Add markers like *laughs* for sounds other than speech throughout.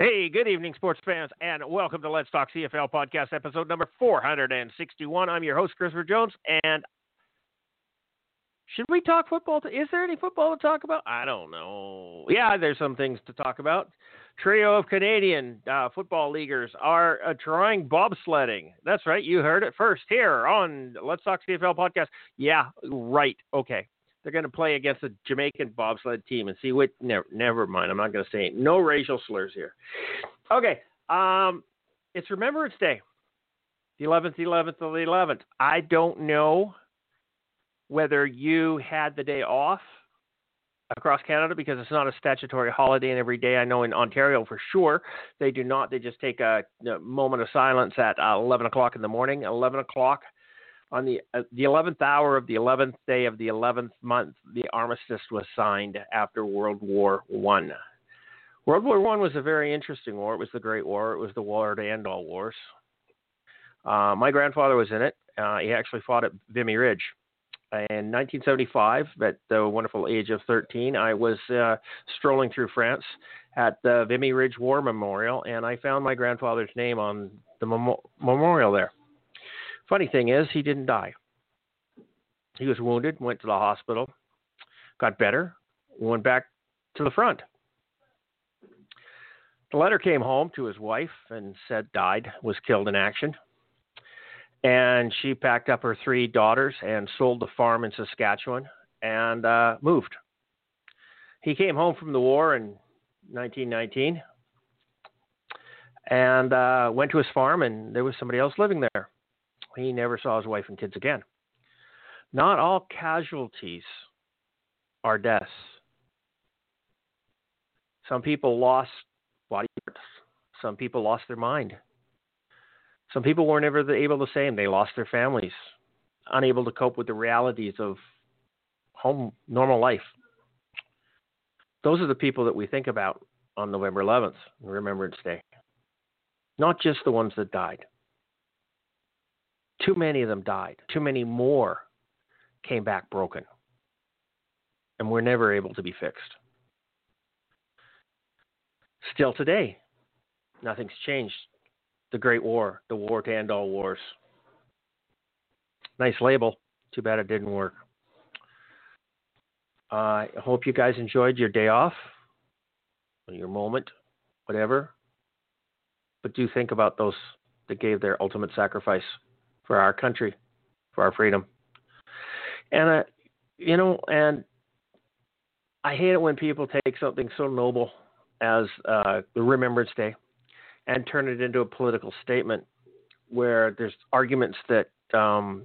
Hey, good evening, sports fans, and welcome to Let's Talk CFL podcast episode number 461. I'm your host, Christopher Jones, and should we talk football? To, is there any football to talk about? I don't know. Yeah, there's some things to talk about. Trio of Canadian uh, football leaguers are uh, trying bobsledding. That's right. You heard it first here on Let's Talk CFL podcast. Yeah, right. Okay. They're going to play against a Jamaican bobsled team and see what. Never, never mind. I'm not going to say it. no racial slurs here. Okay. Um, it's Remembrance Day, the 11th, 11th, of the 11th. I don't know whether you had the day off across Canada because it's not a statutory holiday and every day. I know in Ontario for sure they do not. They just take a, a moment of silence at uh, 11 o'clock in the morning. 11 o'clock on the uh, the 11th hour of the 11th day of the 11th month, the armistice was signed after World War One. World War One was a very interesting war. It was the Great War. It was the war to end all wars. Uh, my grandfather was in it. Uh, he actually fought at Vimy Ridge. In 1975, at the wonderful age of 13, I was uh, strolling through France at the Vimy Ridge War Memorial, and I found my grandfather's name on the mem- memorial there. Funny thing is, he didn't die. He was wounded, went to the hospital, got better, went back to the front. The letter came home to his wife and said died, was killed in action. And she packed up her three daughters and sold the farm in Saskatchewan and uh, moved. He came home from the war in 1919 and uh, went to his farm, and there was somebody else living there. He never saw his wife and kids again. Not all casualties are deaths. Some people lost body parts. Some people lost their mind. Some people were never able to say They lost their families, unable to cope with the realities of home normal life. Those are the people that we think about on November 11th, Remembrance Day. Not just the ones that died. Too many of them died. Too many more came back broken and were never able to be fixed. Still today, nothing's changed. The Great War, the war to end all wars. Nice label. Too bad it didn't work. Uh, I hope you guys enjoyed your day off, your moment, whatever. But do think about those that gave their ultimate sacrifice for our country, for our freedom. And, uh, you know, and I hate it when people take something so noble as uh, the Remembrance Day and turn it into a political statement where there's arguments that um,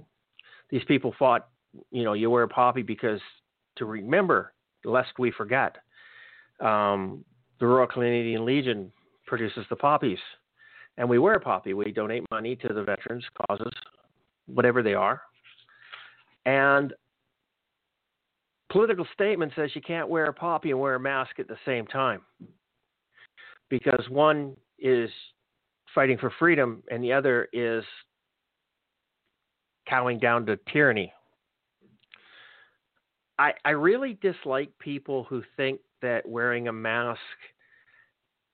these people fought, you know, you wear a poppy because to remember, lest we forget. Um, the Royal Canadian Legion produces the poppies, and we wear a poppy. We donate money to the veterans' causes, whatever they are. And political statement says you can't wear a poppy and wear a mask at the same time because one is fighting for freedom and the other is cowing down to tyranny. I, I really dislike people who think that wearing a mask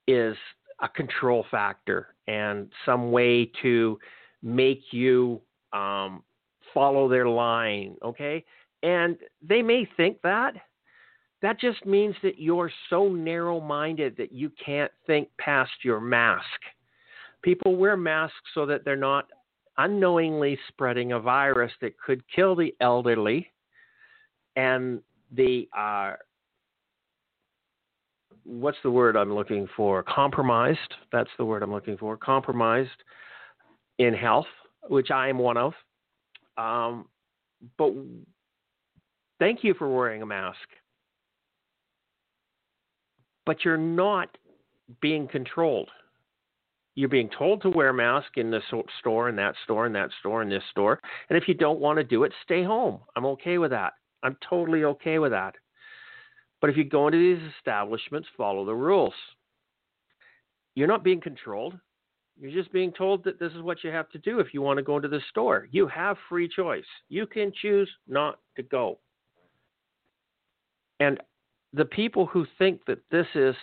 is a control factor and some way to make you um, follow their line, okay? And they may think that. That just means that you're so narrow minded that you can't think past your mask. People wear masks so that they're not unknowingly spreading a virus that could kill the elderly and the uh, what's the word I'm looking for? Compromised. That's the word I'm looking for. Compromised in health which I am one of. Um, but thank you for wearing a mask. But you're not being controlled. You're being told to wear a mask in this store and that store and that store and this store. And if you don't want to do it, stay home. I'm okay with that. I'm totally okay with that. But if you go into these establishments, follow the rules. You're not being controlled. You're just being told that this is what you have to do if you want to go into the store. You have free choice. You can choose not to go. And the people who think that this is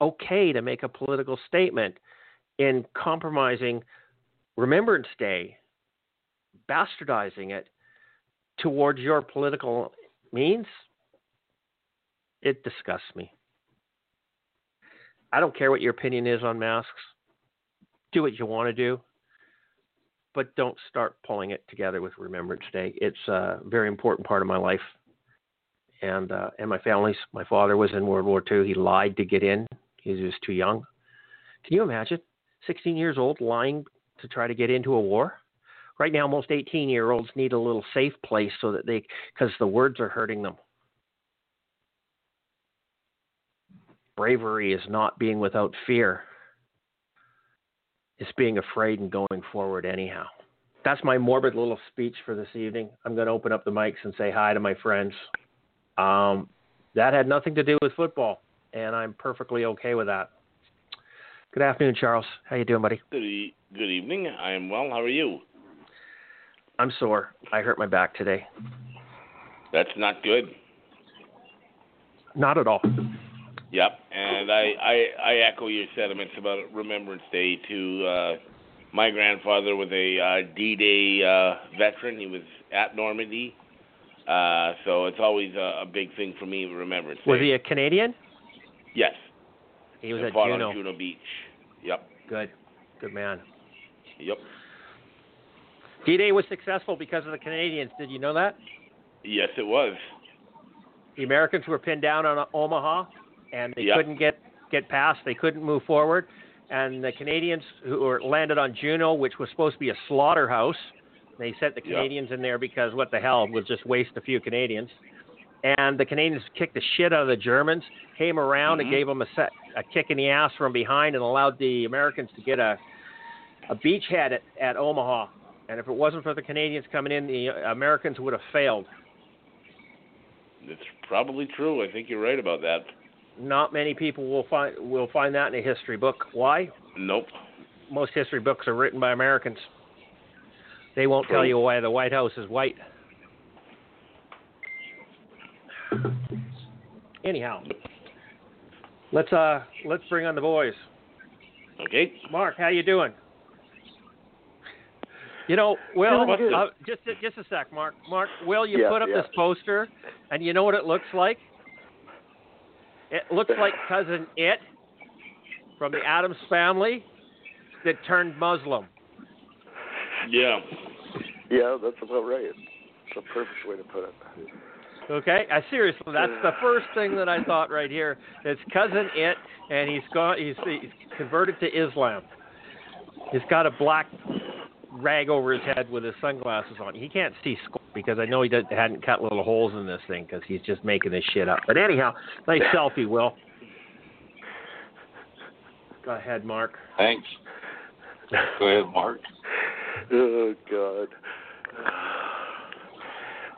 okay to make a political statement in compromising Remembrance Day, bastardizing it towards your political means, it disgusts me. I don't care what your opinion is on masks. Do what you want to do, but don't start pulling it together with Remembrance Day. It's a very important part of my life and uh, and my family's. My father was in World War II. He lied to get in. He was too young. Can you imagine? 16 years old lying to try to get into a war. Right now, most 18 year olds need a little safe place so that they, because the words are hurting them. Bravery is not being without fear. It's being afraid and going forward anyhow. That's my morbid little speech for this evening. I'm going to open up the mics and say hi to my friends. Um, that had nothing to do with football, and I'm perfectly okay with that. Good afternoon, Charles. How you doing, buddy? Good, e- good evening. I am well. How are you? I'm sore. I hurt my back today. That's not good. Not at all. Yep, and I I, I echo your sentiments about Remembrance Day. To uh, my grandfather was a uh, D-Day uh, veteran. He was at Normandy, uh, so it's always a, a big thing for me. Remembrance Was Day. he a Canadian? Yes. He was and at fought on Juno Beach. Yep. Good. Good man. Yep. D-Day was successful because of the Canadians. Did you know that? Yes, it was. The Americans were pinned down on Omaha, and they Yep. couldn't get get past. They couldn't move forward, and the Canadians who were landed on Juno, which was supposed to be a slaughterhouse, they sent the Yep. Canadians in there because what the hell we'll just waste a few Canadians. And the Canadians kicked the shit out of the Germans, came around and Mhm. gave them a, set, a kick in the ass from behind, and allowed the Americans to get a a beachhead at, at Omaha. And if it wasn't for the Canadians coming in, the Americans would have failed. It's probably true. I think you're right about that. Not many people will find will find that in a history book. Why? Nope. Most history books are written by Americans. They won't tell you why the White House is white. Anyhow, let's uh let's bring on the boys. Okay. Mark, how you doing? You know, Will, Doing good. uh, just a, just a sec, Mark. Mark, Will, you Yeah, put up yeah. this poster, and you know what it looks like? It looks like cousin It from the Addams family that turned Muslim. Yeah. Yeah, that's about right. It's a perfect way to put it. Okay, uh, seriously, that's the first thing that I thought right here. It's cousin It, and he's gone. He's, he's converted to Islam. He's got a black rag over his head with his sunglasses on. He can't see squat because I know he did, hadn't cut little holes in this thing because he's just making this shit up. But anyhow, nice *laughs* selfie, Will. Go ahead, Mark. Thanks. Go ahead, Mark. *laughs* Oh God.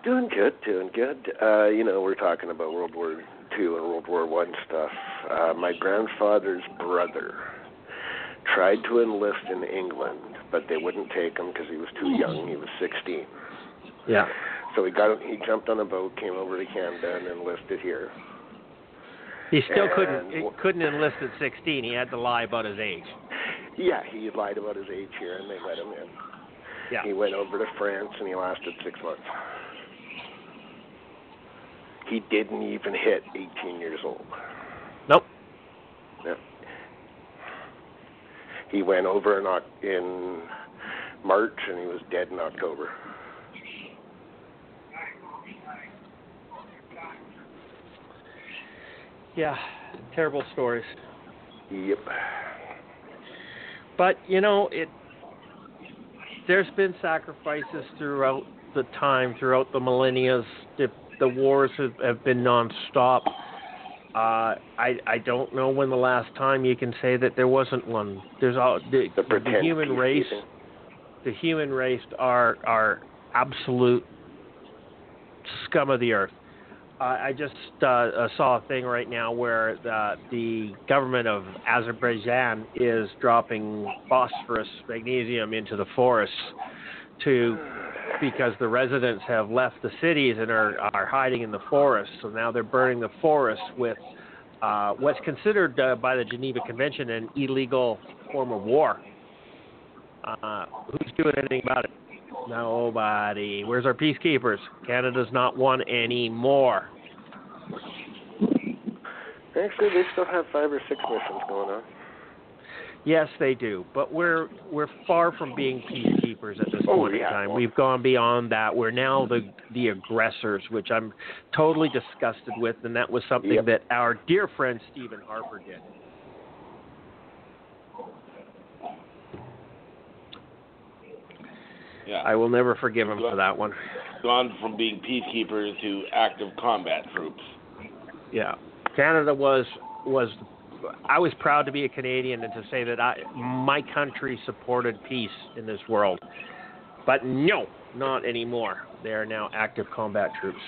Doing good, doing good. Uh, you know, we're talking about World War Two and World War One stuff. Uh, my grandfather's brother tried to enlist in England, but they wouldn't take him because he was too hmm. young. He was 16. Yeah. So he got he jumped on a boat, came over to Canada, and enlisted here. He still couldn't he couldn't enlist at 16. He had to lie about his age. Yeah, he lied about his age here, and they let him in. Yeah. He went over to France and he lasted six months. He didn't even hit 18 years old. Nope. Yeah. He went over in, in March and he was dead in October. Yeah. Terrible stories. Yep. But you know, it there's been sacrifices throughout the time, throughout the millennia. The, the wars have, have been nonstop. Uh, I I don't know when the last time you can say that there wasn't one. There's all the, The the human race. The human race are are absolute scum of the earth. Uh, I just uh, uh, saw a thing right now where the, the government of Azerbaijan is dropping phosphorus, magnesium into the forests to because the residents have left the cities and are are hiding in the forests. So now they're burning the forests with uh, what's considered uh, by the Geneva Convention an illegal form of war. Uh, who's doing anything about it? Nobody. Where's our peacekeepers? Canada's not one anymore. Actually, they still have five or six missions going on. Yes, they do, but we're we're far from being peacekeepers at this Oh, point in time. We've gone beyond that. We're now the the aggressors, which I'm totally disgusted with, and that was something Yep. that our dear friend Stephen Harper did. Yeah. I will never forgive him for that one. Gone from being peacekeepers to active combat troops. Yeah, Canada was was. I was proud to be a Canadian and to say that I my country supported peace in this world, but no, not anymore. They are now active combat troops.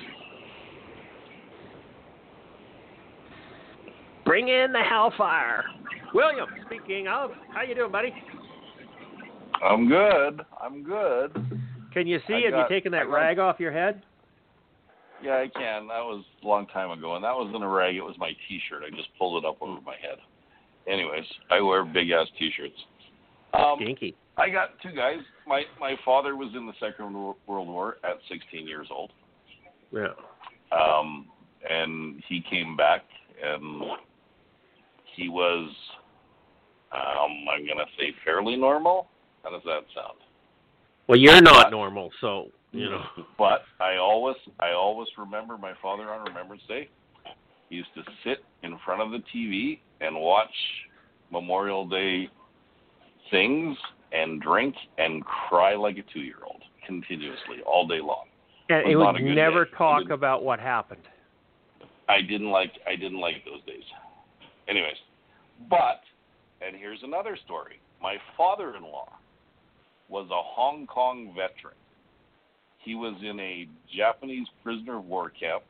Bring in the hellfire, William. Speaking of, how you doing, buddy? I'm good. I'm good. Can you see? I have got- you taken that got- rag off your head? Yeah, I can. That was a long time ago, and that wasn't a rag. It was my T-shirt. I just pulled it up over my head. Anyways, I wear big ass T-shirts. Um, Stinky. I got two guys. My my father was in the Second World War at 16 years old, Yeah. um, and he came back, and he was, um, I'm gonna say, fairly normal. How does that sound? Well, you're not normal, so you know. *laughs* But I always I always remember my father on Remembrance Day. He used to sit in front of the TV and watch Memorial Day things and drink and cry like a two year old continuously all day long. And was it not would never day. talk about what happened. I didn't like I didn't like those days. Anyways, but and here's another story. My father-in-law was a Hong Kong veteran. He was in a Japanese prisoner of war camp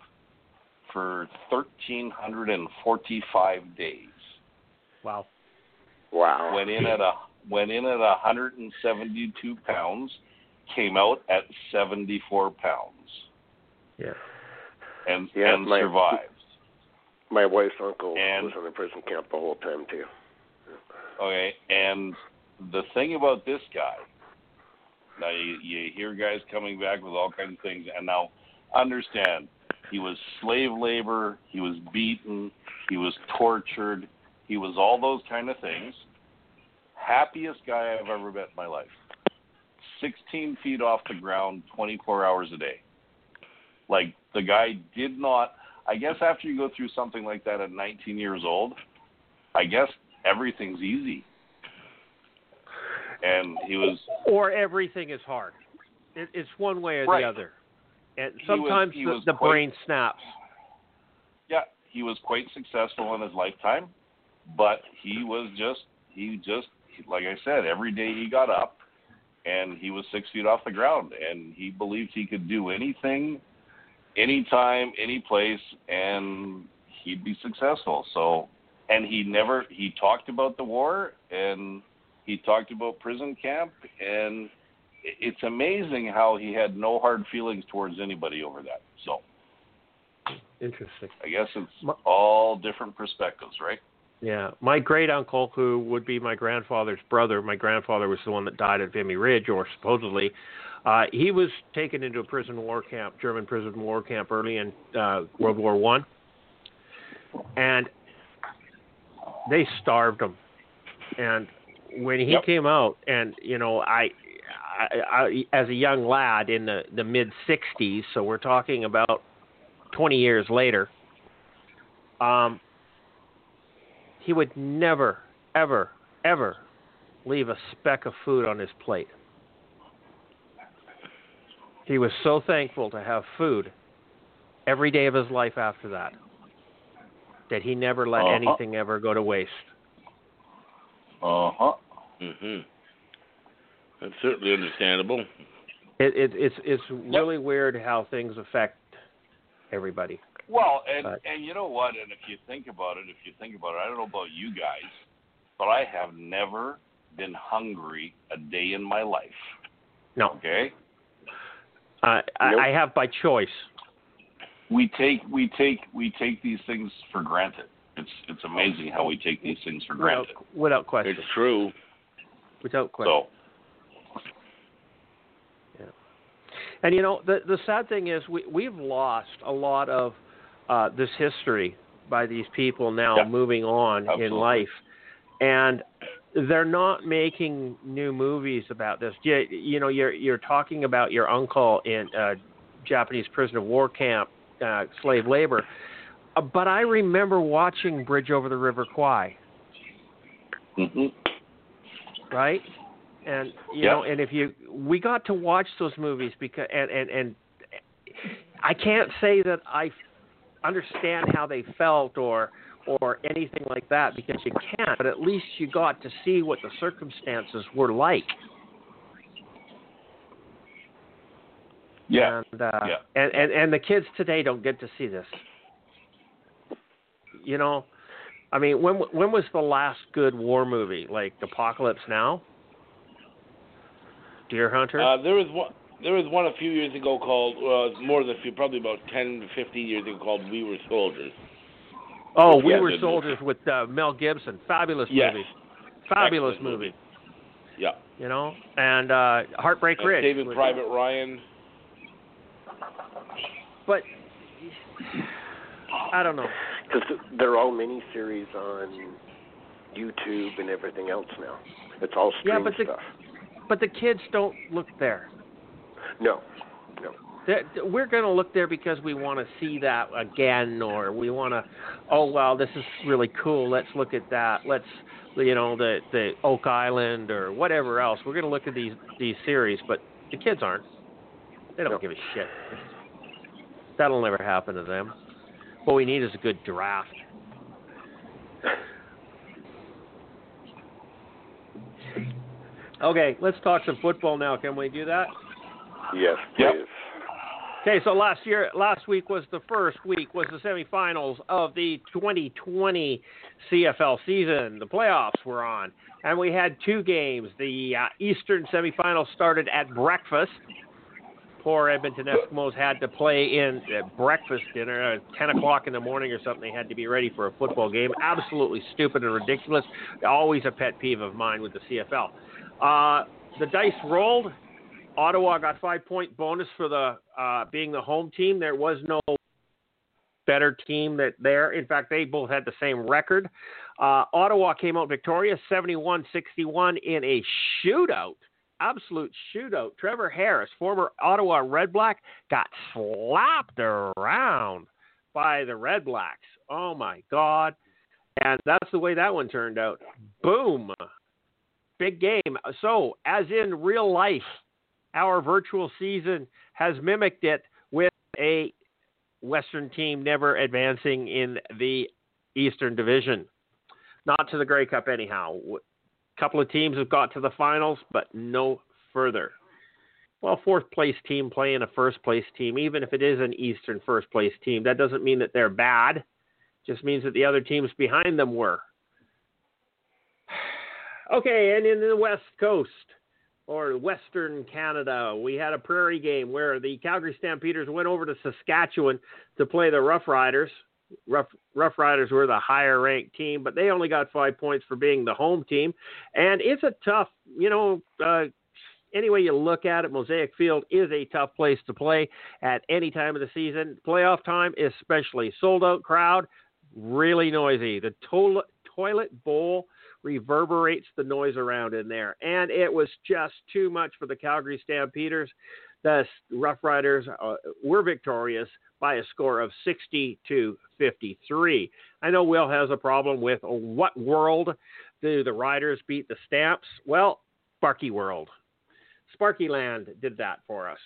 for 1345 days. Wow. Wow. Went in at a went in at 172 pounds, came out at 74 pounds, Yeah. and Yeah, and my- survived. My wife's uncle And- was in a prison camp the whole time too. Okay, and the thing about this guy, now you, you hear guys coming back with all kinds of things, and now understand he was slave labor, he was beaten, he was tortured, he was all those kind of things. Happiest guy I've ever met in my life. 16 feet off the ground, 24 hours a day. Like the guy did not. I guess after you go through something like that at 19 years old, I guess everything's easy. And he was Or everything is hard. It, it's one way or Right. the other. And sometimes he the, the quite- brain snaps. yeah, he was quite successful in his lifetime, but he was just he just like I said, every day he got up and he was six feet off the ground and he believed he could do anything, anytime, any place and he'd be successful. So and he never he talked about the war and he talked about prison camp and it's amazing how he had no hard feelings towards anybody over that. So Interesting. I guess it's all different perspectives, right? Yeah. My great uncle, who would be my grandfather's brother, my grandfather was the one that died at Vimy Ridge, or supposedly, uh, he was taken into a prison war camp, German prison war camp, early in uh, World War One, and they starved him. And when he Yep. came out, and you know, I, I, I as a young lad in the the mid '60s, so we're talking about 20 years later. Um, he would never, ever, ever leave a speck of food on his plate. He was so thankful to have food every day of his life after that. that he never let Uh-huh. anything ever go to waste. Uh huh. Mhm. That's certainly understandable. It, it, it's it's really weird how things affect everybody. Well, and But- and you know what? And if you think about it, if you think about it, I don't know about you guys, but I have never been hungry a day in my life. No, Okay. uh, I, Nope. I have by choice. we take we take we take these things for granted. It's it's amazing how we take these things for granted. Without, granted. without question. It's true. Without question. So And you know, the the sad thing is we we've lost a lot of uh, this history by these people now Yeah. moving on in life, and they're not making new movies about this. You, you know, you're you're talking about your uncle in uh, Japanese prisoner of war camp, uh, slave labor, uh, but I remember watching Bridge over the River Kwai. hmm right? And you Yeah. know, and if you we got to watch those movies because and and and I can't say that I understand how they felt or or anything like that because you can't, but at least you got to see what the circumstances were like. yeah. And, uh, Yeah. and and and the kids today don't get to see this. You know, I mean, when when was the last good war movie? Like Apocalypse Now, Deer Hunter. Uh, there was one. There was one a few years ago called uh, more than a few, probably about ten to fifteen years ago called "We Were Soldiers." oh, We Were Soldiers with uh, Mel Gibson. Fabulous Yes. movie. Fabulous Excellent movie. Yeah. You know, and uh, Heartbreak Uh, Ridge. Saving Private Ryan. But I don't know. Because they're all miniseries on YouTube and everything else now. It's all Yeah, stream but the- stuff. But the kids don't look there. No, no. That- We're going to look there because we want to see that again, or we want to. Oh wow, this is really cool. Let's look at that. Let's, you know, the the Oak Island or whatever else. We're going to look at these these series, but the kids aren't. They don't No. give a shit. That'll never happen to them. What we need is a good draft. Okay, let's talk some football now. Can we do that? Yes, Yep. Okay, so last year, last week was the first week was the semifinals of the 2020 CFL season. The playoffs were on, and we had two games. The uh, Eastern semifinals started at breakfast. Poor Edmonton Eskimos had to play in uh, breakfast dinner at 10 o'clock in the morning or something. They had to be ready for a football game. Absolutely stupid and ridiculous. Always a pet peeve of mine with the CFL. Uh, the dice rolled. Ottawa got five point bonus for the uh, being the home team. There was no better team that there. In fact, they both had the same record. Uh, Ottawa came out victorious, 71-61 in a shootout, absolute shootout. Trevor Harris, former Ottawa Red Black, got slapped around by the Red Blacks. Oh my God! And that's the way that one turned out. Boom! Big game. So, as in real life, our virtual season has mimicked it with a Western team never advancing in the Eastern Division. Not to the Grey Cup, anyhow. Couple of teams have got to the finals, but no further. Well, fourth place team playing a first place team, even if it is an Eastern first place team, that doesn't mean that they're bad. It just means that the other teams behind them were. *sighs* Okay, and in the West Coast, or Western Canada. We had a prairie game where the Calgary Stampeders went over to Saskatchewan to play the Rough Riders. Rough, Rough Riders were the higher ranked team, but they only got five points for being the home team. And it's a tough, you know, uh, any way you look at it, Mosaic Field is a tough place to play at any time of the season. Playoff time, especially. Sold out crowd, really noisy. The to- toilet bowl reverberates the noise around in there. And it was just too much for the Calgary Stampeders. The Rough Riders uh, were victorious by a score of 60 to 53. I know Will has a problem with what world do the Riders beat the Stamps? Well, Sparky World. Sparky Land did that for us.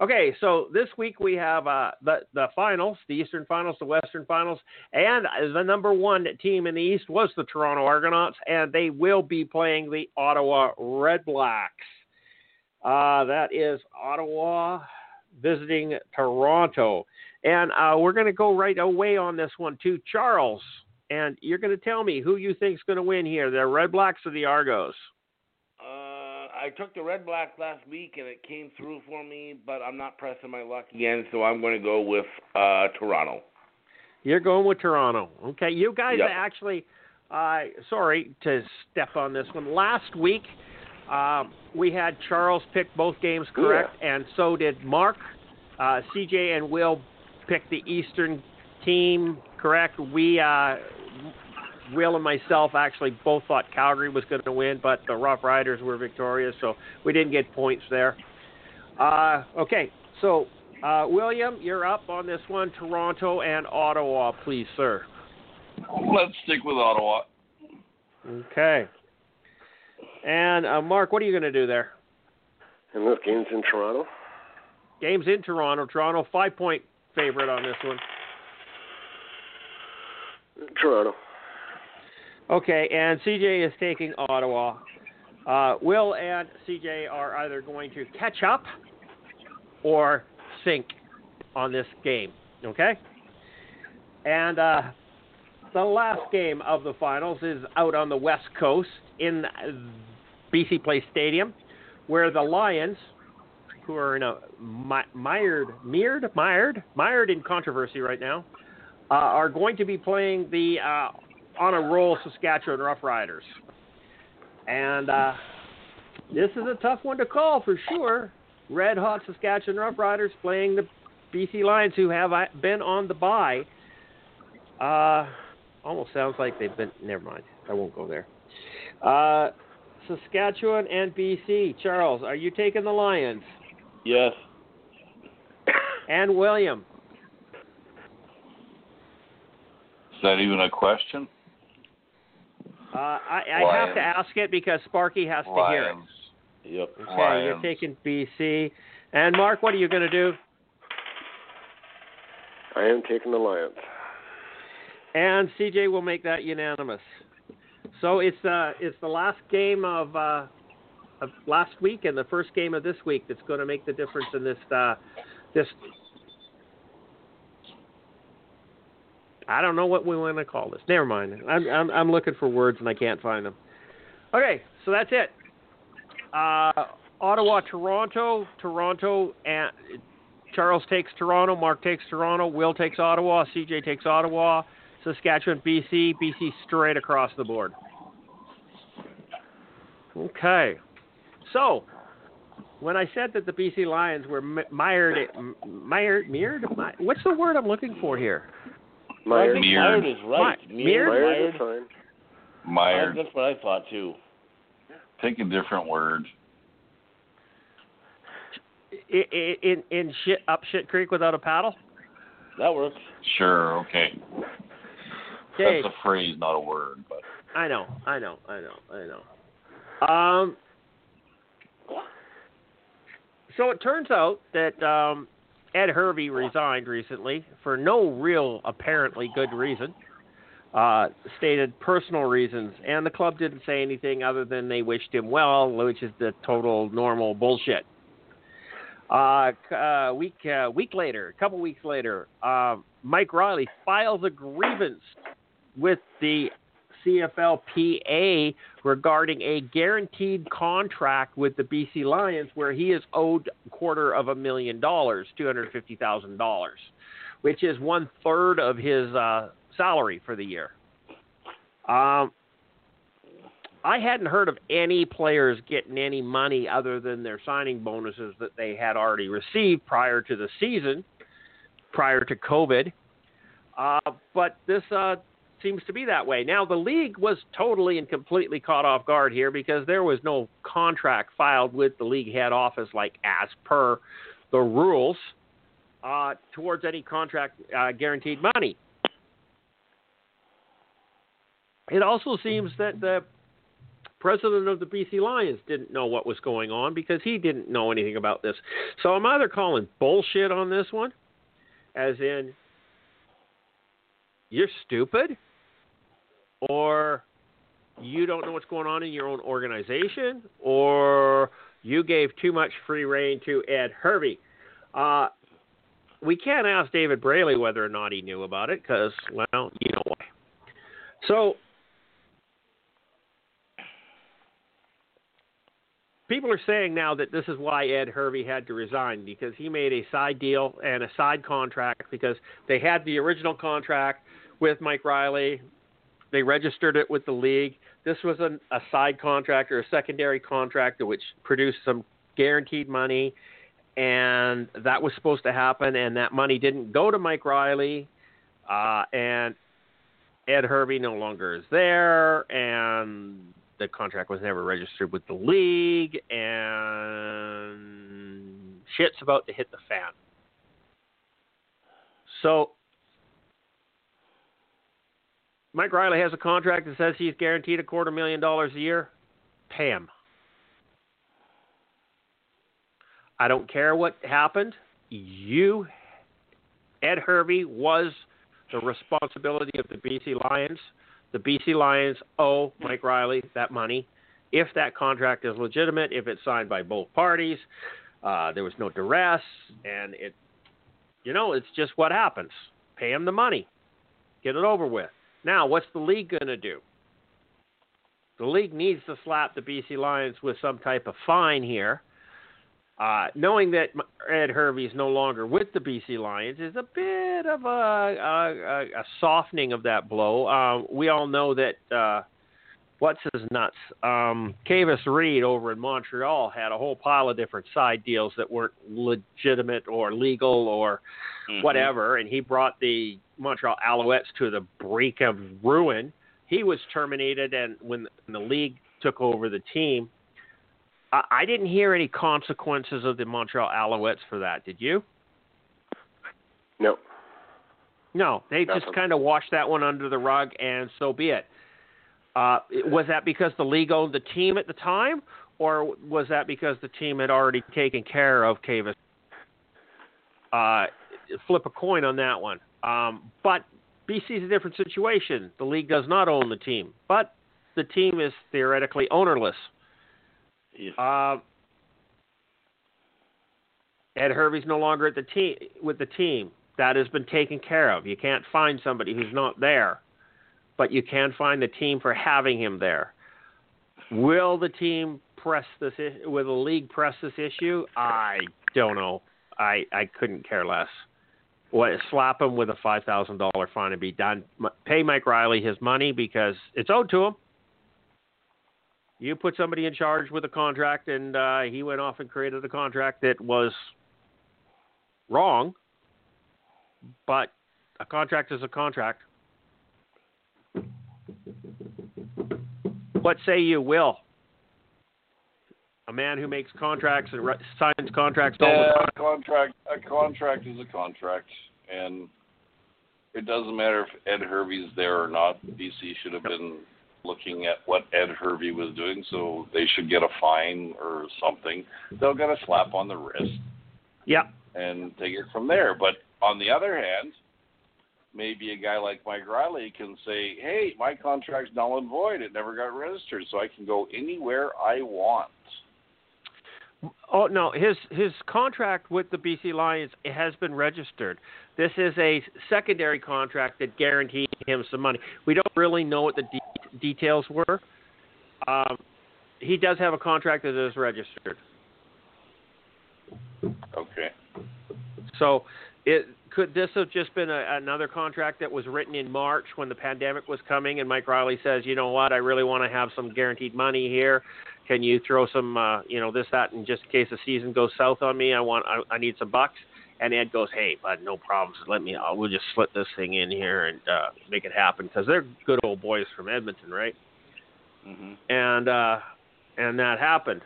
Okay, so this week we have uh, the the finals, the Eastern Finals, the Western Finals, and the number one team in the East was the Toronto Argonauts, and they will be playing the Ottawa Red Blacks. Uh, that is Ottawa visiting Toronto, and uh, we're going to go right away on this one too, Charles. And you're going to tell me who you think's going to win here, the Red Blacks or the Argos? Uh, I took the Red Blacks last week and it came through for me, but I'm not pressing my luck again, so I'm going to go with uh, Toronto. You're going with Toronto. Okay, you guys Yep. actually. Uh, sorry to step on this one. Last week, um, we had Charles pick both games correct, and so did Mark. Uh, CJ and Will picked the Eastern team correct. We, uh, Will and myself, actually both thought Calgary was going to win, but the Rough Riders were victorious, so we didn't get points there. Uh, okay, so uh, William, you're up on this one. Toronto and Ottawa, please, sir. Let's stick with Ottawa. Okay. And uh, Mark, what are you going to do there? And this game's in Toronto. Game's in Toronto. Toronto five point favorite on this one. Toronto. Okay, and CJ is taking Ottawa. Uh, Will and CJ are either going to catch up or sink on this game. Okay? And uh, the last game of the finals is out on the West Coast in BC Place Stadium, where the Lions, who are in a mi- mired, mired, mired, mired in controversy right now, uh, are going to be playing the uh, on a roll Saskatchewan Roughriders. And uh, this is a tough one to call for sure. Red hot Saskatchewan Roughriders playing the BC Lions, who have uh, been on the bye. Uh, almost sounds like they've been. Never mind. I won't go there. Uh, Saskatchewan and BC. Charles, are you taking the Lions? Yes. And William. Is that even a question? Uh, I, I have to ask it because Sparky has to hear it. Lions. Yep. Okay, you're taking BC. And Mark, what are you going to do? I am taking the Lions. And CJ will make that unanimous. So it's uh it's the last game of uh of last week and the first game of this week that's going to make the difference in this uh this I don't know what we want to call this. Never mind. I'm I'm I'm looking for words and I can't find them. Okay, so that's it. Uh Ottawa, Toronto, Toronto, and Charles takes Toronto, Mark takes Toronto, Will takes Ottawa, CJ takes Ottawa, Saskatchewan, BC, BC straight across the board. Okay. So, when I said that the BC Lions were m- mired, mired, mired, what's the word I'm looking for here? I Mired. Mired is right. Mi- Mired, Mired? Myers Mired. fine. Mired. That's what I thought too. Take a different word. I- I- In in shit up shit creek without a paddle. That works. Sure, okay. Okay. That's a phrase, not a word. But I know, I know, I know, I know. Um, so it turns out that um, Ed Hervey resigned recently for no real apparently good reason. Uh, stated personal reasons, and the club didn't say anything other than they wished him well, which is the total normal bullshit. Uh, uh, week uh, week later, a couple weeks later, uh, Mike Reilly files a grievance with the CFLPA regarding a guaranteed contract with the BC Lions where he is owed a quarter of a million dollars, $250,000, which is one third of his uh, salary for the year. Um, I hadn't heard of any players getting any money other than their signing bonuses that they had already received prior to the season, prior to COVID. Uh, but this uh, seems to be that way. Now, the league was totally and completely caught off guard here because there was no contract filed with the league head office, like as per the rules, uh, towards any contract uh, guaranteed money. It also seems that the president of the BC Lions didn't know what was going on because he didn't know anything about this. So I'm either calling bullshit on this one, as in you're stupid, or you don't know what's going on in your own organization, or you gave too much free reign to Ed Hervey. Uh, we can't ask David Braley whether or not he knew about it because, well, you know why. So people are saying now that this is why Ed Hervey had to resign because he made a side deal and a side contract because they had the original contract with Mike Reilly. They registered it with the league. This was an, a side contract or a secondary contract which produced some guaranteed money, and that was supposed to happen. And that money didn't go to Mike Reilly, uh, and Ed Hervey no longer is there, and the contract was never registered with the league, and shit's about to hit the fan. So Mike Reilly has a contract that says he's guaranteed a quarter million dollars a year. Pay him. I don't care what happened. You, Ed Hervey, was the responsibility of the BC Lions. The BC Lions owe Mike Reilly that money. If that contract is legitimate, if it's signed by both parties, uh, there was no duress, and it, you know, it's just what happens. Pay him the money, get it over with. Now, what's the league going to do? The league needs to slap the BC Lions with some type of fine here. Uh, knowing that Ed Hervey is no longer with the BC Lions is a bit of a, a, a softening of that blow. Uh, we all know that uh, what's his nuts, um, Kavis Reed over in Montreal had a whole pile of different side deals that weren't legitimate or legal or mm-hmm. whatever, and he brought the Montreal Alouettes to the brink of ruin. He was terminated, and when the league took over the team, I, I didn't hear any consequences of the Montreal Alouettes for that. Did you? No. No, they Nothing. just kind of washed that one under the rug, and so be it. Uh, was that because the league owned the team at the time, or was that because the team had already taken care of Kavis? Uh, flip a coin on that one. Um, but BC is a different situation. The league does not own the team, but the team is theoretically ownerless. Uh, Ed Hervey's no longer at the team with the team. That has been taken care of. You can't find somebody who's not there, but you can find the team for having him there. Will the team press this? Will the league press this issue? I don't know. I I couldn't care less. Slap him with a five thousand dollar fine and be done. Pay Mike Reilly his money because it's owed to him. You put somebody in charge with a contract, and uh, he went off and created a contract that was wrong. But a contract is a contract. What say you, Will? A man who makes contracts and re- signs contracts all yeah, the time. A contract, a contract is a contract, and it doesn't matter if Ed Hervey's there or not. BC should have been looking at what Ed Hervey was doing, so they should get a fine or something. They'll get a slap on the wrist. Yeah. And take it from there. But on the other hand, maybe a guy like Mike Reilly can say, "Hey, my contract's null and void. It never got registered, so I can go anywhere I want." Oh no, his his contract with the BC Lions has been registered. This is a secondary contract that guaranteed him some money. We don't really know what the de- details were. Um, he does have a contract that is registered. Okay. So, it could this have just been a, another contract that was written in March when the pandemic was coming, and Mike Reilly says, you know what, I really want to have some guaranteed money here. Can you throw some, uh, you know, this, that, and just in case the season goes south on me, I want, I, I need some bucks. And Ed goes, hey, bud, no problems. Let me, I'll, we'll just slip this thing in here and uh, make it happen because they're good old boys from Edmonton, right? Mm-hmm. And uh, and that happened.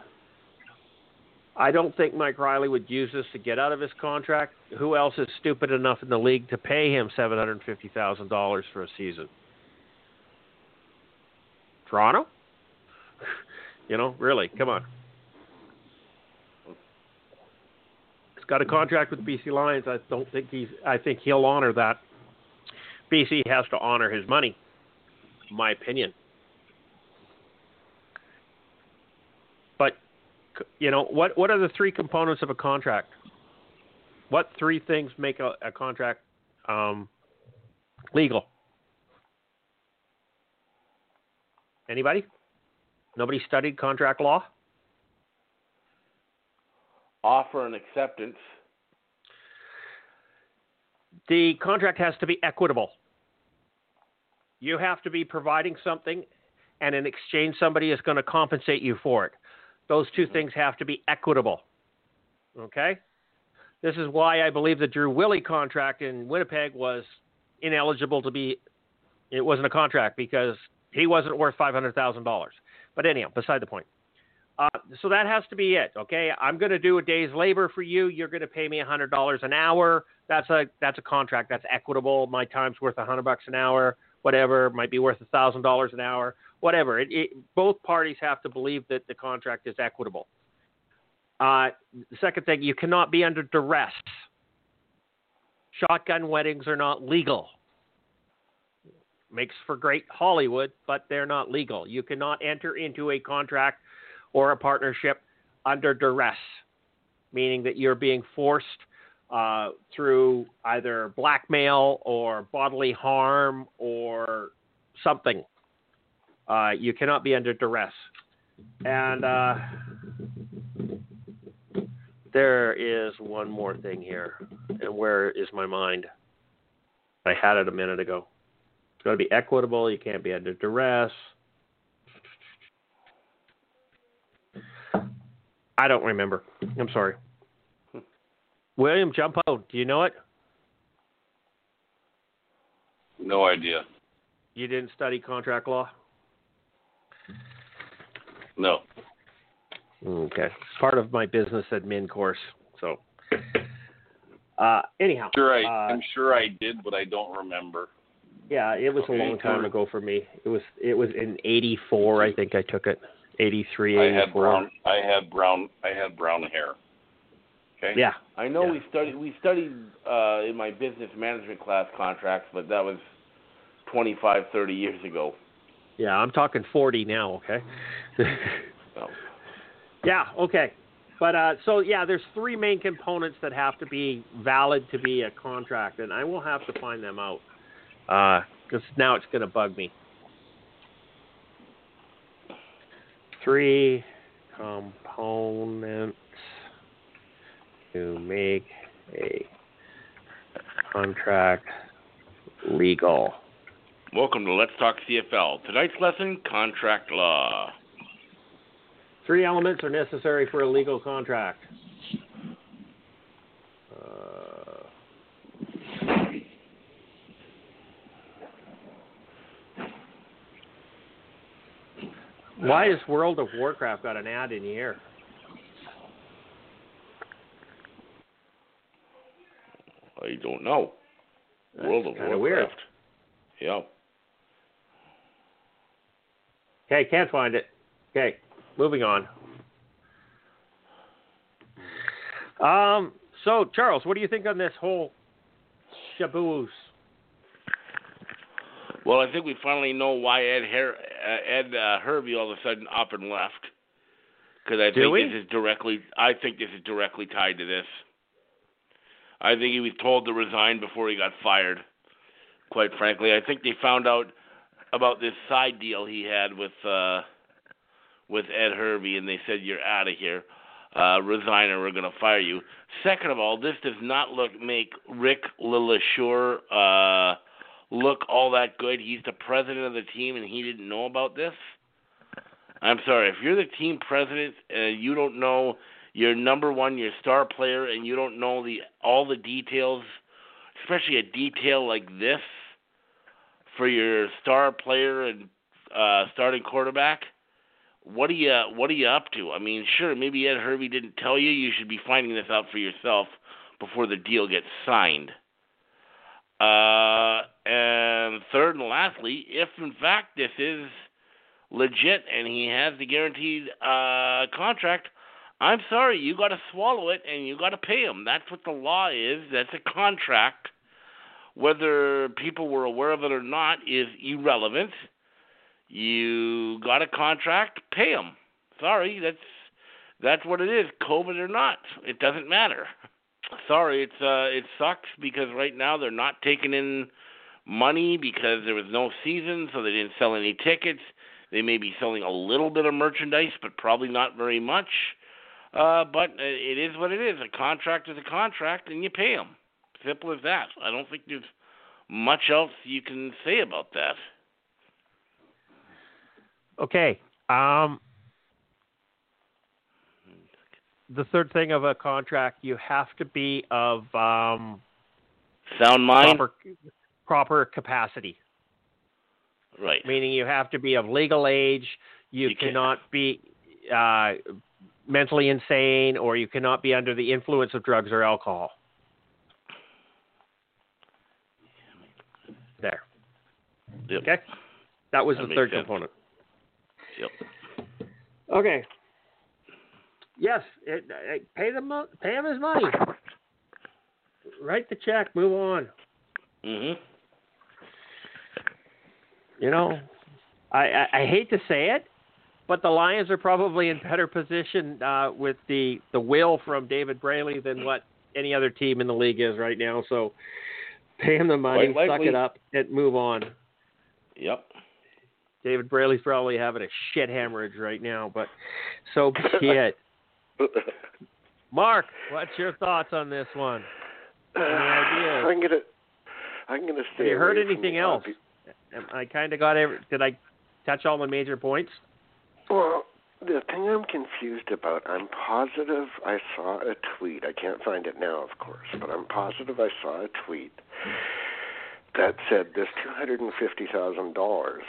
I don't think Mike Reilly would use this to get out of his contract. Who else is stupid enough in the league to pay him seven hundred fifty thousand dollars for a season? Toronto. You know, really, come on. He's got a contract with BC Lions. I don't think he's. I think he'll honor that. BC has to honor his money. My opinion. But you know what? What are the three components of a contract? What three things make a, a contract um, legal? Anybody? Nobody studied contract law? Offer and acceptance. The contract has to be equitable. You have to be providing something, and in exchange, somebody is going to compensate you for it. Those two mm-hmm. things have to be equitable. Okay? This is why I believe the Drew Willy contract in Winnipeg was ineligible to be, it wasn't a contract because he wasn't worth $500,000. But anyhow, beside the point. Uh, so that has to be it. Okay, I'm going to do a day's labor for you. You're going to pay me hundred dollars an hour. That's a that's a contract. That's equitable. My time's worth a hundred bucks an hour. Whatever might be worth a thousand dollars an hour. Whatever. It, it, both parties have to believe that the contract is equitable. Uh, the second thing, you cannot be under duress. Shotgun weddings are not legal makes for great Hollywood, but they're not legal. You cannot enter into a contract or a partnership under duress, meaning that you're being forced uh, through either blackmail or bodily harm or something. Uh, you cannot be under duress. And uh, there is one more thing here. And where is my mind? I had it a minute ago. It's got to be equitable. You can't be under duress. I don't remember. I'm sorry. William, jump out. Do you know it? No idea. You didn't study contract law? No. Okay. It's part of my business admin course. So, uh, anyhow. Sure, I, uh, I'm sure I did, but I don't remember. Yeah, it was a long time ago for me. It was it was in '84, I think I took it. '83, I had brown. I had brown. I had brown hair. Okay. Yeah, I know Yeah. we studied we studied uh, in my business management class contracts, but that was 25, 30 years ago. yeah. I'm talking 40 now. Okay. So, *laughs* yeah. Okay. But uh, so yeah, there's three main components that have to be valid to be a contract, and I will have to find them out Uh, because now it's going to bug me. Three components to make a contract legal. welcome to Let's Talk CFL. Tonight's lesson: contract law. Three elements are necessary for a legal contract. Why has World of Warcraft got an ad in here? I don't know. World of Warcraft. weird. Yeah. Okay, can't find it. Okay, moving on. Um, so Charles, what do you think on this whole shaboos? Well, I think we finally know why Ed Her- Ed uh, Hervey all of a sudden up and left. Because I Do think we? this is directly. I think this is directly tied to this. I think he was told to resign before he got fired. Quite frankly, I think they found out about this side deal he had with uh, with Ed Hervey, and they said you're out of here. Uh, resign or we're going to fire you. Second of all, this does not look make Rick LeLacheur uh, look all that good. He's the president of the team, and he didn't know about this. I'm sorry. If you're the team president and you don't know your number one, your star player, and you don't know the all the details, especially a detail like this for your star player and uh, starting quarterback, what are you what are you up to? I mean, sure, maybe Ed Hervey didn't tell you. You should be finding this out for yourself before the deal gets signed. Uh, and third and lastly, if in fact this is legit and he has the guaranteed uh, contract, I'm sorry, you got to swallow it and you got to pay him. That's what the law is. That's a contract. Whether people were aware of it or not is irrelevant. You got a contract, pay him. Sorry, that's that's what it is, COVID or not. It doesn't matter. *laughs* Sorry, it's uh it sucks because right now they're not taking in money because there was no season, so they didn't sell any tickets. They may be selling a little bit of merchandise, but probably not very much. Uh, but it is what it is. A contract is a contract, and you pay them. Simple as that. I don't think there's much else you can say about that. Okay. Um, the third thing of a contract, you have to be of um, Sound mind, proper proper capacity. right? Meaning you have to be of legal age. You, You cannot be uh, mentally insane, or you cannot be under the influence of drugs or alcohol. There. Yep. Okay. That was That the third sense. component. Yep. Okay. Yes, it, it, pay them pay him his money. Write the check. Move on. Mhm. You know, I, I, I hate to say it, but the Lions are probably in better position uh, with the the will from David Braley than what any other team in the league is right now. So pay him the money, suck it up, and move on. Yep. David Braley's probably having a shit hemorrhage right now, but so be *laughs* it. *laughs* Mark, what's your thoughts on this one? Uh, Any ideas? I'm gonna, I'm gonna stay. Have you heard anything else? I kind of got every. Did I touch all the major points? Well, the thing I'm confused about, I'm positive I saw a tweet. I can't find it now, of course, but I'm positive I saw a tweet that said this two hundred and fifty thousand dollars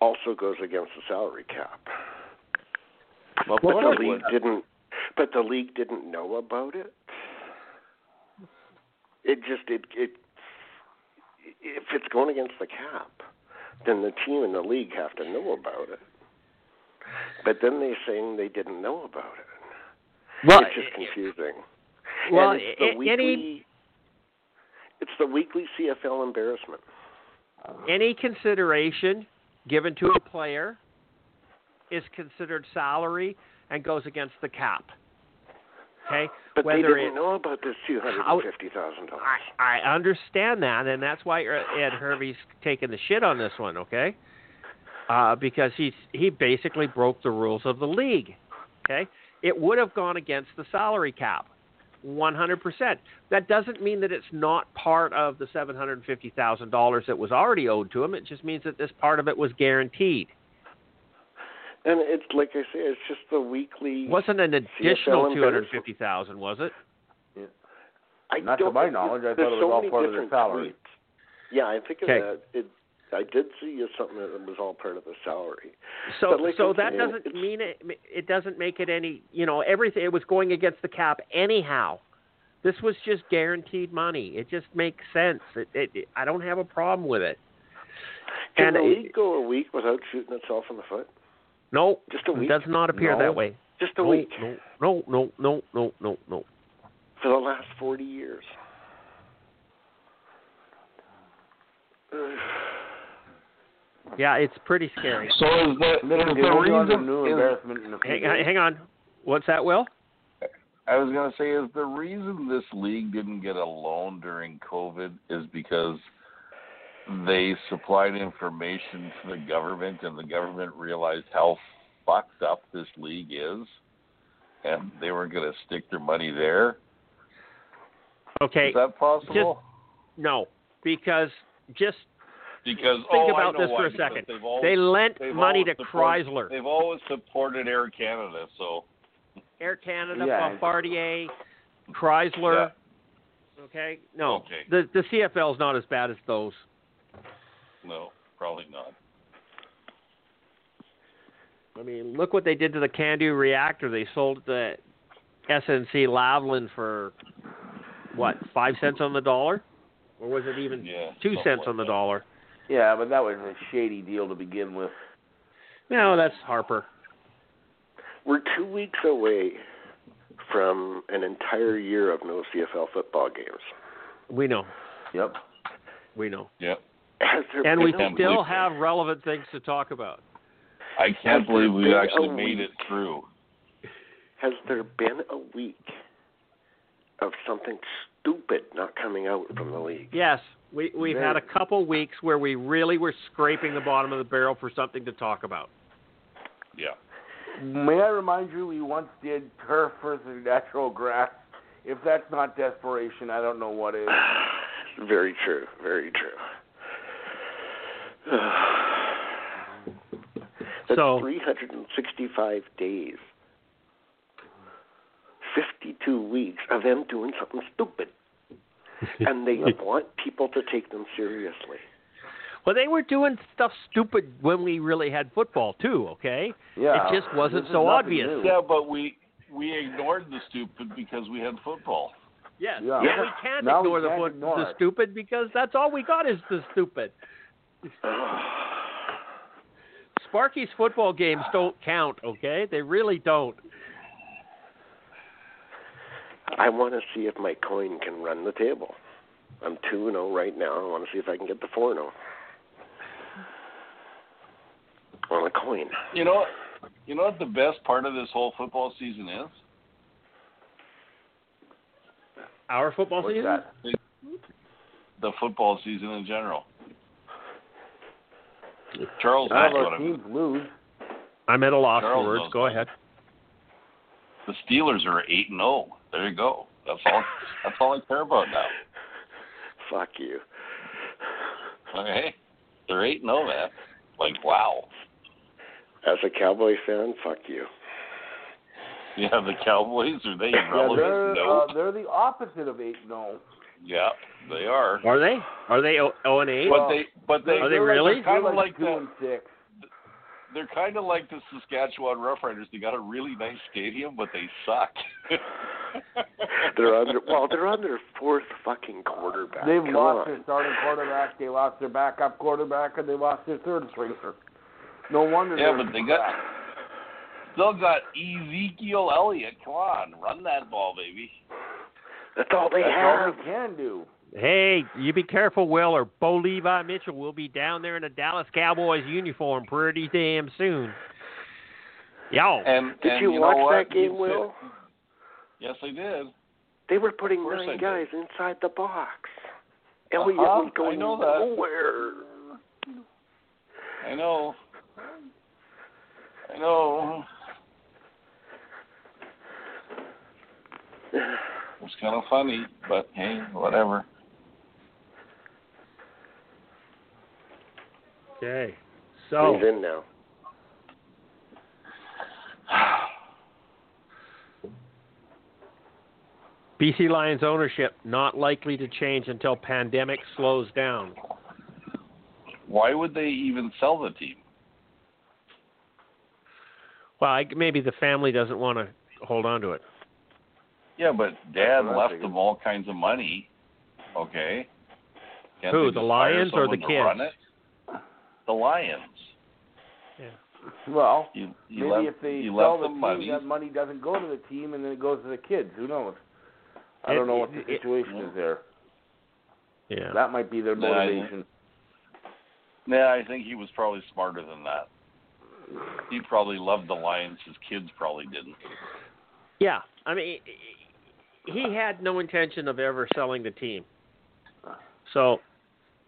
also goes against the salary cap. Well, But the league didn't. But the league didn't know about it. It just it it. If it's going against the cap, then the team and the league have to know about it. But then they're saying they didn't know about it. Well, it's just eh, eh, confusing. well, and it's the eh, a- weekly. any It's the weekly CFL embarrassment. any consideration given to a player is considered salary and goes against the cap. Okay, But whether they didn't it, know about this two hundred and fifty thousand dollars. I, I understand that, and that's why Ed Hervey's taking the shit on this one. Okay, uh, because he's he basically broke the rules of the league. Okay, it would have gone against the salary cap. 100%. That doesn't mean that it's not part of the $750,000 that was already owed to him. It just means that this part of it was guaranteed. And it's like I say, it's just the weekly. Wasn't an additional CFL 250,000, was it? I Not to don't- my knowledge, I thought it was so all part of their different salary. tweets. Yeah, I think of Okay. that. It, I did see it something that was all part of the salary. So like so that saying, doesn't mean it it doesn't make it any, you know, everything it was going against the cap anyhow. This was just guaranteed money. It just makes sense. It, it, it I don't have a problem with it. Can And the it- league go a week without shooting itself in the foot? No, Just a it does not appear No. that way. Just a no, week No, no, no, no, no, no, no. for the last forty years. *sighs* Yeah, it's pretty scary. So is the, is the It was on reason new is- embarrassment in Hang, days. hang on. What's that, Will? I was going to say, is the reason this league didn't get a loan during COVID is because they supplied information to the government and the government realized how fucked up this league is and they weren't going to stick their money there. Okay. Is that possible? No, because just because think oh, about this why, for a second. They've always, they lent money to always Chrysler, They've always supported Air Canada, so Air Canada, Yeah. Bombardier, Chrysler. Okay, no, Okay. the the CFL is not as bad as those. No, probably not. I mean, look what they did to the Candu reactor. They sold the SNC Lavalin for what five cents on the dollar, or was it even Yeah, two cents like on the that. dollar? Yeah, but that was a shady deal to begin with. No, that's Harper. We're two weeks away from an entire year of no CFL football games. We know. Yep. We know. Yep. Has there And we still believe have relevant things to talk about. I can't Has believe we been actually made it through. Has there been a week of something stupid not coming out from the league? Yes, we we've had a couple weeks where we really were scraping the bottom of the barrel for something to talk about. Yeah. May I remind you, we once did turf versus natural grass. If that's not desperation, I don't know what is. *sighs* very true. Very true. That's So- 365 days. 52 weeks of them doing something stupid. *laughs* and they want people to take them seriously. Well, they were doing stuff stupid when we really had football too. Okay, Yeah. it just wasn't so obvious. new. Yeah, but we we ignored the stupid because we had football. Yes, Yeah. and we can't Now we ignore the can't foot, ignore the stupid because that's all we got is the stupid. *sighs* Sparky's football games don't count. Okay, they really don't. I want to see if my coin can run the table. I'm 2 0 right now. I want to see if I can get the 4 0. On a coin. You know, you know what the best part of this whole football season is? Our football What's season. that? The football season in general. Charles None knows of what I mean. teams lose. I'm at a loss for words. Go what- ahead. The Steelers are eight and zero. There you go. That's all. That's all I care about now. *laughs* Fuck you. Okay, they're eight and zero, man. Like wow. As a Cowboy fan, fuck you. Yeah, the Cowboys are they *laughs* Yeah, irrelevant? they're no. uh, they're the opposite of eight. No. Yeah, they are. Are they? Are they O and A? But they, but they, Are they they're really? Kind they're of like, like the, six. they're kind of like the Saskatchewan Roughriders. They got a really nice stadium, but they suck. *laughs* They're on their, well, they're on their fourth fucking quarterback. They've Come lost on. their starting quarterback. They lost their backup quarterback, and they lost their third stringer. No wonder. yeah, but they got crap. still got Ezekiel Elliott. Come on, run that ball, baby. That's all they That's all have. they can do. Hey, you be careful, Will, or Bo Levi Mitchell will be down there in a Dallas Cowboys uniform pretty damn soon. Yo, And Did and you, know watch that game, You Will? said- Yes, I did. They were putting Of course I nine did. guys inside the box. Elliott Uh-huh, was going I know that. nowhere. I know. I know. *sighs* *sighs* *sighs* It was kind of funny, but hey, whatever. okay. So He's in now. *sighs* BC Lions ownership not likely to change until pandemic slows down. Why would they even sell the team? Well, I, maybe the family doesn't want to hold on to it. Yeah, but Dad left figured. them all kinds of money. Okay. Can't Who, the Lions or the someone to run kids? The Lions. Yeah. Well, You, you maybe left, if they you sell left the team, money. that money doesn't go to the team, and then it goes to the kids. Who knows? I don't It- know what the it- it- situation is there. Yeah. That might be their No, I- motivation. Yeah, I think he was probably smarter than that. He probably loved the Lions. His kids probably didn't. Yeah. I mean, he had no intention of ever selling the team. So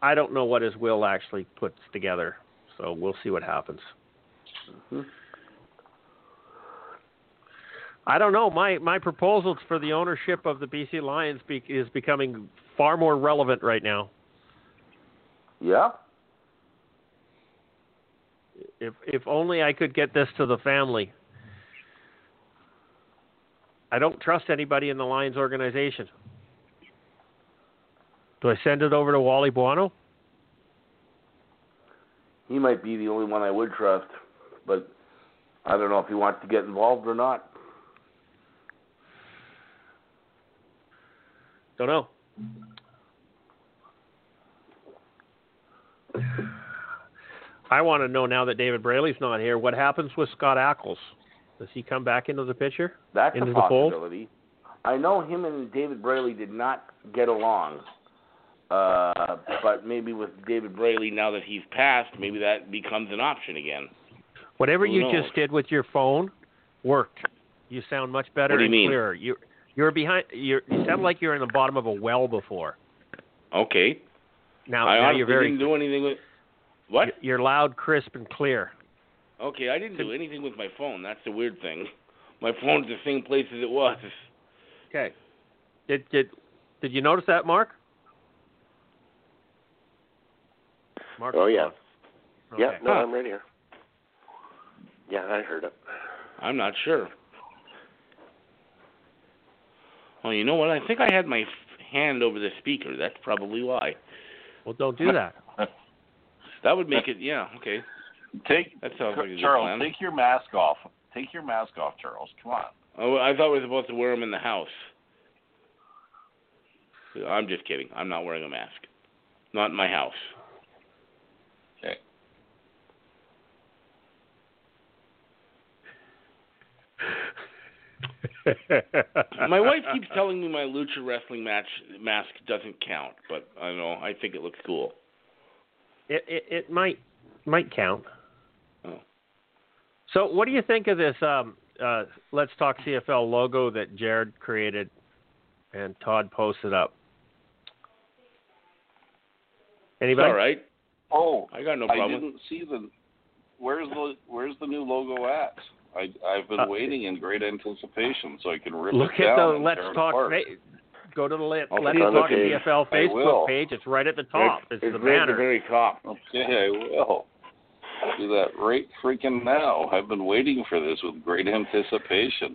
I don't know what his will actually puts together. So we'll see what happens. Mhm. I don't know. My my proposals for the ownership of the BC Lions be, is becoming far more relevant right now. Yeah. If if only I could get this to the family. I don't trust anybody in the Lions organization. Do I send it over to Wally Buono? He might be the only one I would trust, but I don't know if he wants to get involved or not. Don't know. I want to know now that David Braley's not here, what happens with Scott Ackles? Does he come back into the picture? That's Into a possibility. I know him and David Braley did not get along. Uh, but maybe with David Braley, now that he's passed, maybe that becomes an option again. Whatever Who you knows? just did with your phone worked. You sound much better What do you and mean? clearer. You you're behind. You're, you sound like you're in the bottom of a well before. Okay. Now, I now you're very. didn't do anything with. What? You're loud, crisp, and clear. Okay, I didn't do anything with my phone. That's the weird thing. My phone's the same place as it was. Okay. Did did did you notice that, Mark? Mark. Oh, yeah. Okay. Yeah, no, Huh. I'm right here. Yeah, I heard it. I'm not sure. Oh, you know what? I think I had my f- hand over the speaker. That's probably why. Well, don't do *laughs* that. That would make it. Yeah. Okay. Take That sounds like a good Charles. plan. Take your mask off. Take your mask off, Charles. Come on. Oh, I thought we were supposed to wear them in the house. I'm just kidding. I'm not wearing a mask. Not in my house. Okay. My wife keeps telling me my lucha wrestling match mask doesn't count, but I don't know. I think it looks cool. It, it it might might count. So, what do you think of this um, uh, Let's Talk CFL logo that Jared created and Todd posted up? Anybody? It's Anybody? all right. Oh, I got no problem. I problem. didn't see the. Where's the Where's the new logo at? I I've been Uh, waiting in great anticipation so I can rip Look it at the and Let's tear it Talk. apart. fa- Go to the Let, I'll Let's click on the Talk. CFL Facebook page. It's right at the top. It's, it's the right at banner. the very top. Okay, I will. Do that right freaking now. I've been waiting for this with great anticipation.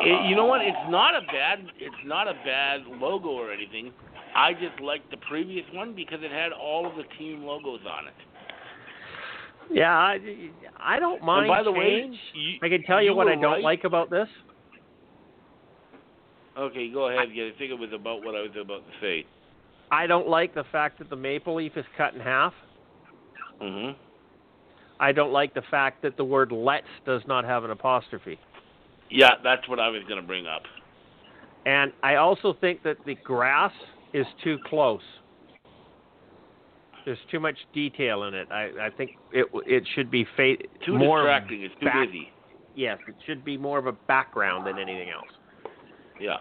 It, you know what? It's not a bad. It's not a bad logo or anything. I just liked the previous one because it had all of the team logos on it. Yeah, I, I don't mind and by the change. way, you, I can tell you, you what I don't right. like about this. Okay, go ahead. Yeah, I think it was about what I was about to say. I don't like the fact that the maple leaf is cut in half. hmm I don't like the fact that the word "let's" does not have an apostrophe. Yeah, that's what I was going to bring up. And I also think that the grass is too close. There's too much detail in it. I, I think it it should be fa- Too more distracting. It's too back- busy. Yes, it should be more of a background than anything else. Yeah.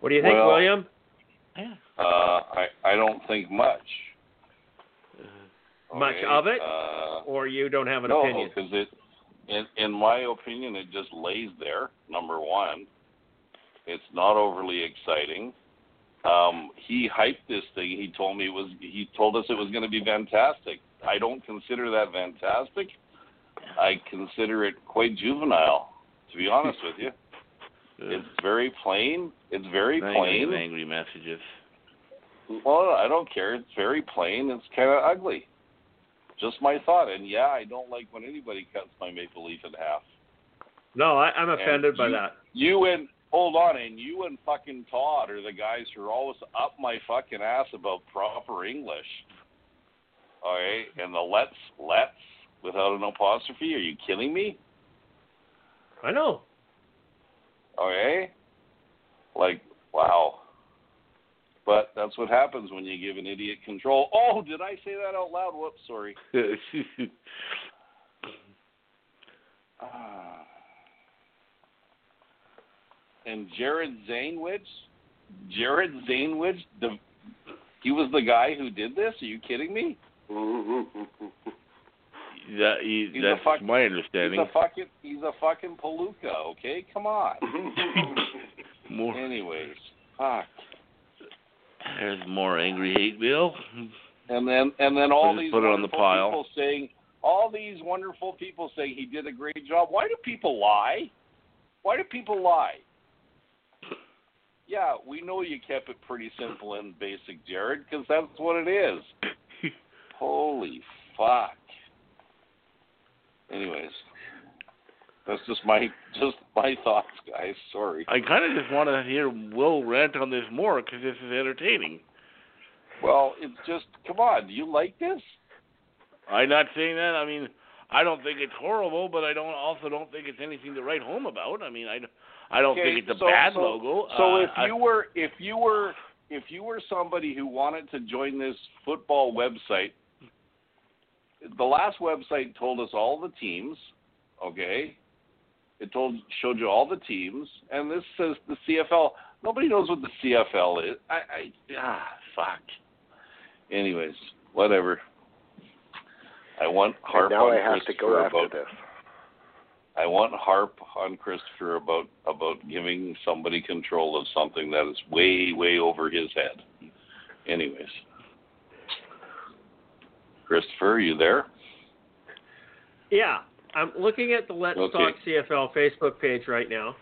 What do you think, Well- William? Yeah. Uh, I I don't think much. Much of it, Uh, or you don't have an no, opinion? because it, in in my opinion, it just lays there. Number one, it's not overly exciting. Um, he hyped this thing. He told me it was. He told us it was going to be fantastic. I don't consider that fantastic. I consider it quite juvenile, to be honest with you. *laughs* It's very plain. It's very Angry, plain. angry messages. Well, I don't care. It's very plain. It's kind of ugly. Just my thought. And yeah, I don't like when anybody cuts my maple leaf in half. No, I, I'm offended by you- that. You and hold on, and you and fucking Todd are the guys who are always up my fucking ass about proper English. All right, and the let's let's without an apostrophe. Are you kidding me? I know. Okay, like wow. But that's what happens when you give an idiot control. Oh, did I say that out loud? Whoops, sorry. *laughs* Ah. and Jared Zanewicz, Jared Zanewicz, the he was the guy who did this. Are you kidding me? *laughs* that, he, He's that's fuck- my He's understanding. a fucking he's a fucking palooka. Okay, come on. *laughs* more, Anyways, fuck. There's more angry hate mail. And then and then all these put it on the pile. people saying all these wonderful people saying he did a great job. Why do people lie? Why do people lie? Yeah, we know you kept it pretty simple and basic, Jared, because that's what it is. *laughs* Holy fuck. Anyways, That's just my *laughs* just my thoughts, guys. Sorry. I kind of just want to hear Will rant on this more because this is entertaining. Well, it's just come on. Do you like this? I'm not saying that. I mean, I don't think it's horrible, but I don't also don't think it's anything to write home about. I mean, I, I don't Okay, think it's a so- bad so- logo. So uh, if you were if you were if you were somebody who wanted to join this football website, the last website told us all the teams, okay? It told showed you all the teams, and this says the CFL. Nobody knows what the CFL is. I, I ah fuck. Anyways, whatever. I want And harp now on I have to Christopher go after about this. I want harp on Christopher about about giving somebody control of something that is way way over his head. Anyways, Christopher, are you there? Yeah, I'm looking at the Let's Okay. Talk CFL Facebook page right now,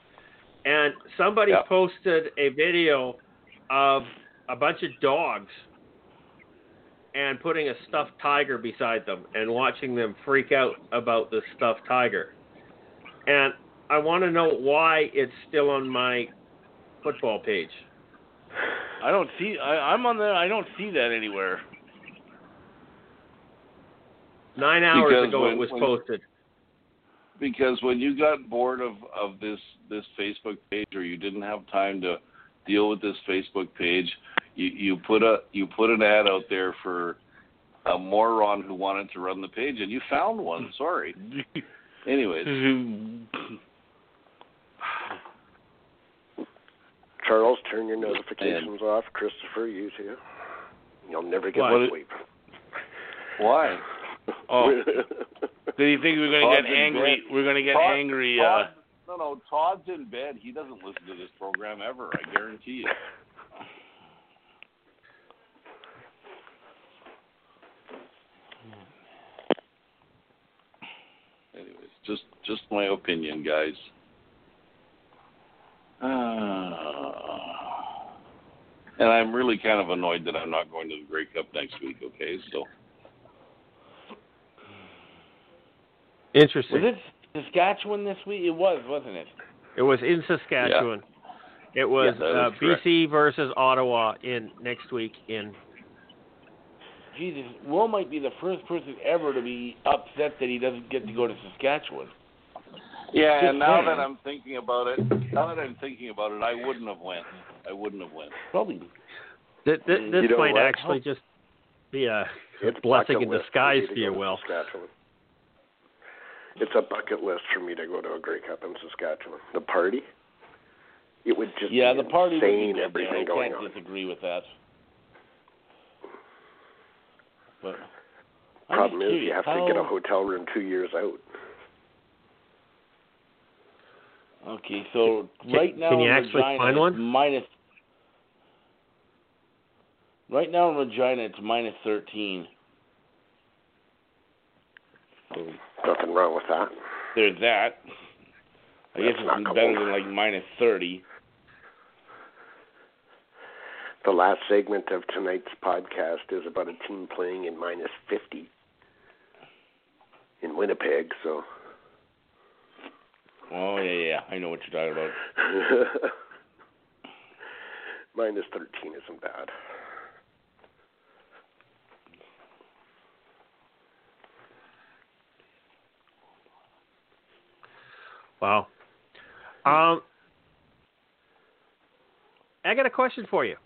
and somebody Yeah. posted a video of a bunch of dogs and putting a stuffed tiger beside them and watching them freak out about the stuffed tiger. And I want to know why it's still on my football page. I don't see. I, I'm on there. I don't see that anywhere. Nine hours Because ago when- it was when- posted. Because when you got bored of of this this Facebook page, or you didn't have time to deal with this Facebook page, you you put a you put an ad out there for a moron who wanted to run the page, and you found one. *laughs* Sorry. Anyways. *sighs* Charles, turn your notifications off. Christopher, you too. You'll never get no sleep. Why? *laughs* Oh, *laughs* do you think we're gonna Todd's get angry? We're gonna get Todd- angry. Uh, no, no, Todd's in bed. He doesn't listen to this program ever. I guarantee you. Anyways, just just my opinion, guys. Uh, and I'm really kind of annoyed that I'm not going to the Grey Cup next week. Okay, so Interesting. was it Saskatchewan this week? It was, wasn't it? It was in Saskatchewan. Yeah. It was Yeah, uh. BC versus Ottawa in next week in Jesus, Will might be the first person ever to be upset that he doesn't get to go to Saskatchewan. Yeah, Just and now saying. that I'm thinking about it, now that I'm thinking about it, I wouldn't have went. I wouldn't have went. Probably. th- th- this know might what? actually just be a It's blessing bucket in disguise for you, go to Will. Saskatchewan. It's a bucket list for me to go to a Grey Cup in Saskatchewan. The party, it would just Yeah, be the party would be insane good there. everything I going can't on. disagree with that. But I'm Problem is, you curious, have to get a hotel room two years out. Okay, so Can- right now can you in actually Regina find one? minus. Right now in Regina it's minus thirteen. Hmm. Nothing wrong with that. There's that. I guess That's not it's better than like minus thirty. The last segment of tonight's podcast is about a team playing in minus 50 in Winnipeg, so Oh yeah, yeah, I know what you're talking about. *laughs* minus 13 isn't bad. Wow. Um, I got a question for you.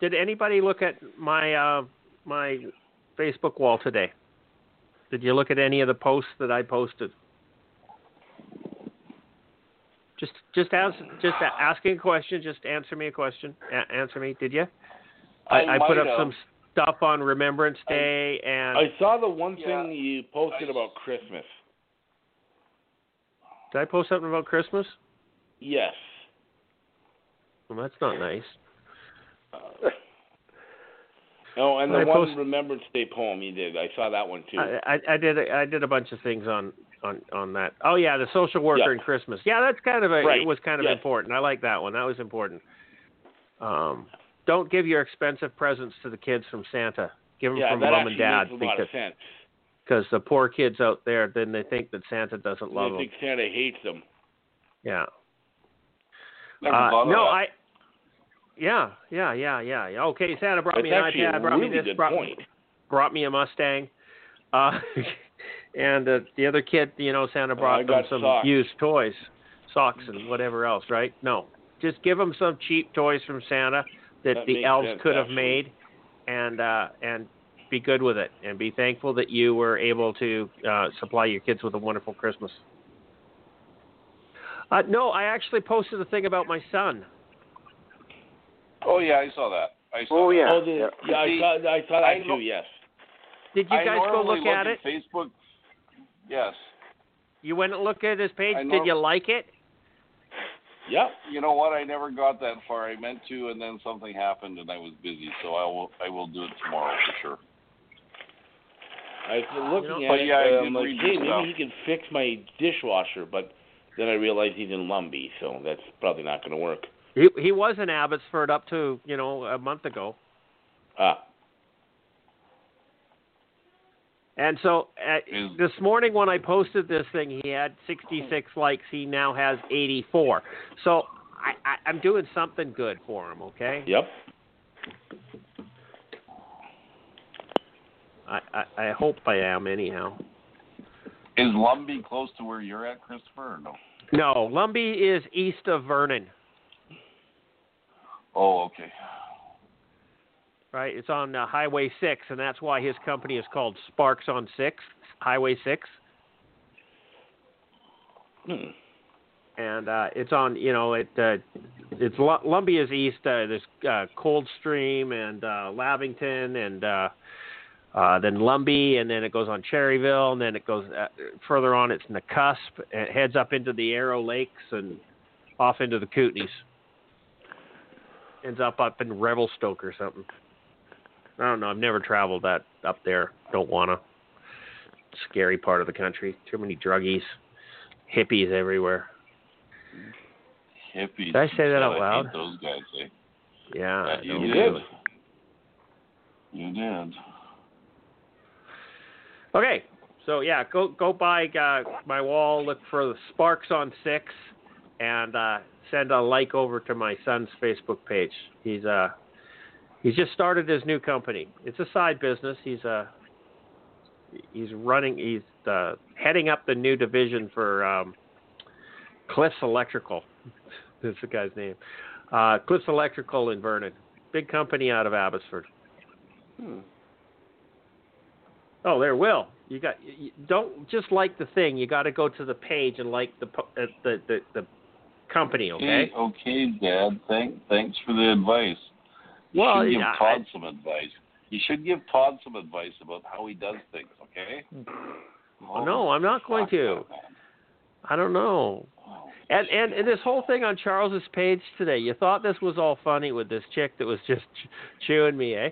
Did anybody look at my uh, my Facebook wall today? Did you look at any of the posts that I posted? Just just ask just asking a question. Just answer me a question. A- answer me. Did you? I, I I put up have. some stuff on Remembrance Day and I saw the one Yeah. thing you posted I- about Christmas. Did I post something about Christmas? Yes. Well, that's not nice. *laughs* Oh, and I the one post- Remembrance Day poem you did. I saw that one too. I, I, I did a, I did a bunch of things on, on, on that. Oh yeah, the social worker and Christmas. Yeah, that's kind of a Right. it was kind of Yes. important. I like that one. That was important. Um, don't give your expensive presents to the kids from Santa. Give them yeah, from mom and dad makes a lot of sense. Because the poor kids out there then they think that Santa doesn't love I them. think Santa hates them. Yeah. Uh, no. I. Yeah, yeah, yeah, yeah. Okay, Santa brought That's me an iPad, brought me this, brought, point. brought me a Mustang. Uh, *laughs* and uh, the other kid, you know, Santa brought I them some socks. used toys, socks and whatever else, right? No, just give them some cheap toys from Santa that, That the elves sense, could have made, and uh, and be good with it, and be thankful that you were able to uh, supply your kids with a wonderful Christmas. Uh, no, I actually posted a thing about my son. Oh yeah, I saw that. I saw Oh that. yeah. oh, the, yeah. yeah, I See, saw, I saw that I too. know- Yes. Did you I guys go normally look at it? Facebook. Yes. You went and looked at his page. I Did you like it? Yep. You know what? I never got that far. I meant to, and then something happened, and I was busy. So I will. I will do it tomorrow for sure. I was looking You at But it. yeah, I and did I'm like, read hey, maybe he can fix my dishwasher, but then I realized he's in Lumby, so that's probably not going to work. He he was in Abbotsford up to you know a month ago, Ah, and so uh, Is- this morning when I posted this thing, he had 66 likes. He now has 84. So I, I I'm doing something good for him. Okay. yep. I, I I hope I am anyhow. Is Lumby close to where you're at, Christopher? Or no. No, Lumby is east of Vernon. Oh, okay. Right, it's on uh, Highway 6, and that's why his company is called Sparks on 6, Highway 6. Hmm. and uh, it's on. You know, it uh, it's Lu- Lumby is east. Uh, there's uh, Coldstream and uh, Lavington, and uh, uh, then Lumby, and then it goes on Cherryville, and then it goes uh, further on. It's Nakusp. And it heads up into the Arrow Lakes and off into the Kootenays. Ends up up in Revelstoke or something. I don't know. I've never traveled that up there. Don't wanna. Scary part of the country. Too many druggies, hippies everywhere. Hippies. Did I say that out loud? Those guys. Eh? Yeah, Yeah, you know. You did. did. You did. Okay, so yeah, go go by uh, my wall, look for the Sparks on Six, and uh, send a like over to my son's Facebook page. He's uh he's just started his new company. It's a side business. He's uh he's running. He's uh, heading up the new division for um, Cliffs Electrical. *laughs* That's the guy's name. Uh, Cliffs Electrical in Vernon, big company out of Abbotsford. Hmm. Oh, there, Will. You got. You, don't just like the thing. You got to go to the page and like the uh, the, the the company. Okay. Okay, okay, Dad. Thank, thanks for the advice. You Well, should give yeah, Todd some advice. You should give Todd some advice about how he does things. Okay? Oh, no, I'm not going to. I don't know. Oh, And, and and this whole thing on Charles's page today, you thought this was all funny with this chick that was just ch- chewing me, eh?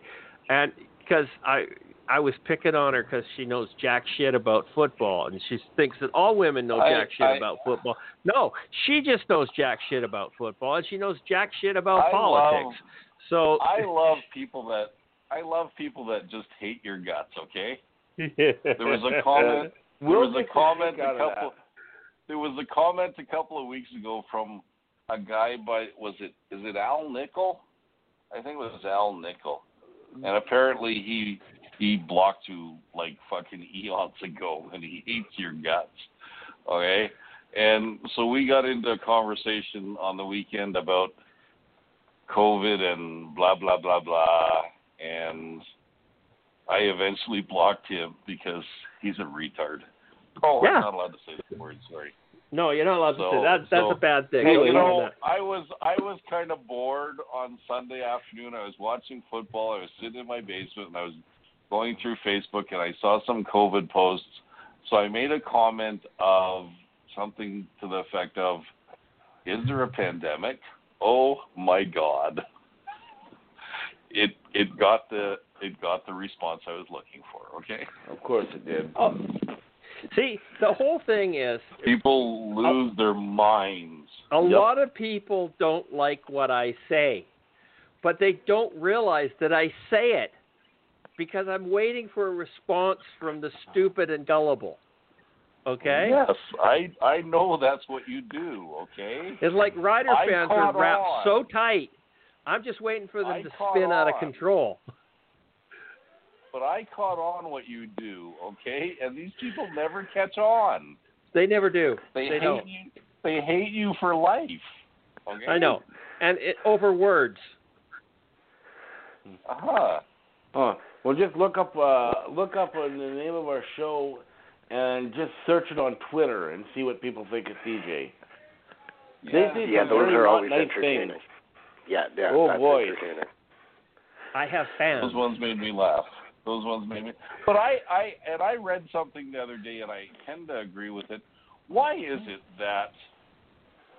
And because I I was picking on her because she knows jack shit about football, and she thinks that all women know I- jack shit I- about football. No, she just knows jack shit about football, and she knows jack shit about I politics. love- so I love people that I love people that just hate your guts. Okay? There was a *laughs* comment. There was a comment a couple. There was a comment a couple of weeks ago from a guy by was it is it Al Nickel? I think it was Al Nickel, and apparently he he blocked you like fucking eons ago, and he hates your guts. Okay, and so we got into a conversation on the weekend about COVID and blah blah blah blah, and I eventually blocked him because he's a retard. Oh, Yeah. I'm not allowed to say that word. Sorry. no, you're not allowed to say that. That's so- a bad thing. Hey, you know. I was I was kind of bored on Sunday afternoon. I was watching football. I was sitting in my basement and I was going through Facebook and I saw some COVID posts. So I made a comment of something to the effect of, "Is there a pandemic? Oh my God!" It it got the it got the response I was looking for. Okay, Of course it did. Oh, see, the whole thing is people lose their minds. A Yep. lot of people don't like what I say, but they don't realize that I say it. Because I'm waiting for a response from the stupid and gullible. Okay? Yes, I I know that's what you do. Okay. It's like Rider I fans are wrapped on. so tight. I'm just waiting for them I to caught spin out of control. But I caught on what you do. Okay, and these people never catch on. They never do. They, They hate don't. you. They hate you for life. Okay. I know. And it, over words. Uh huh. Oh, well, just look up uh, look up uh, the name of our show and just search it on Twitter and see what people think of CJ. They Yeah. think Yeah, those are not always nice entertaining. things. Yeah, yeah. Oh, that's boy. entertaining. I have fans. Those ones made me laugh. Those ones made me. But I, I, and I read something the other day, and I tend to agree with it. Why is it that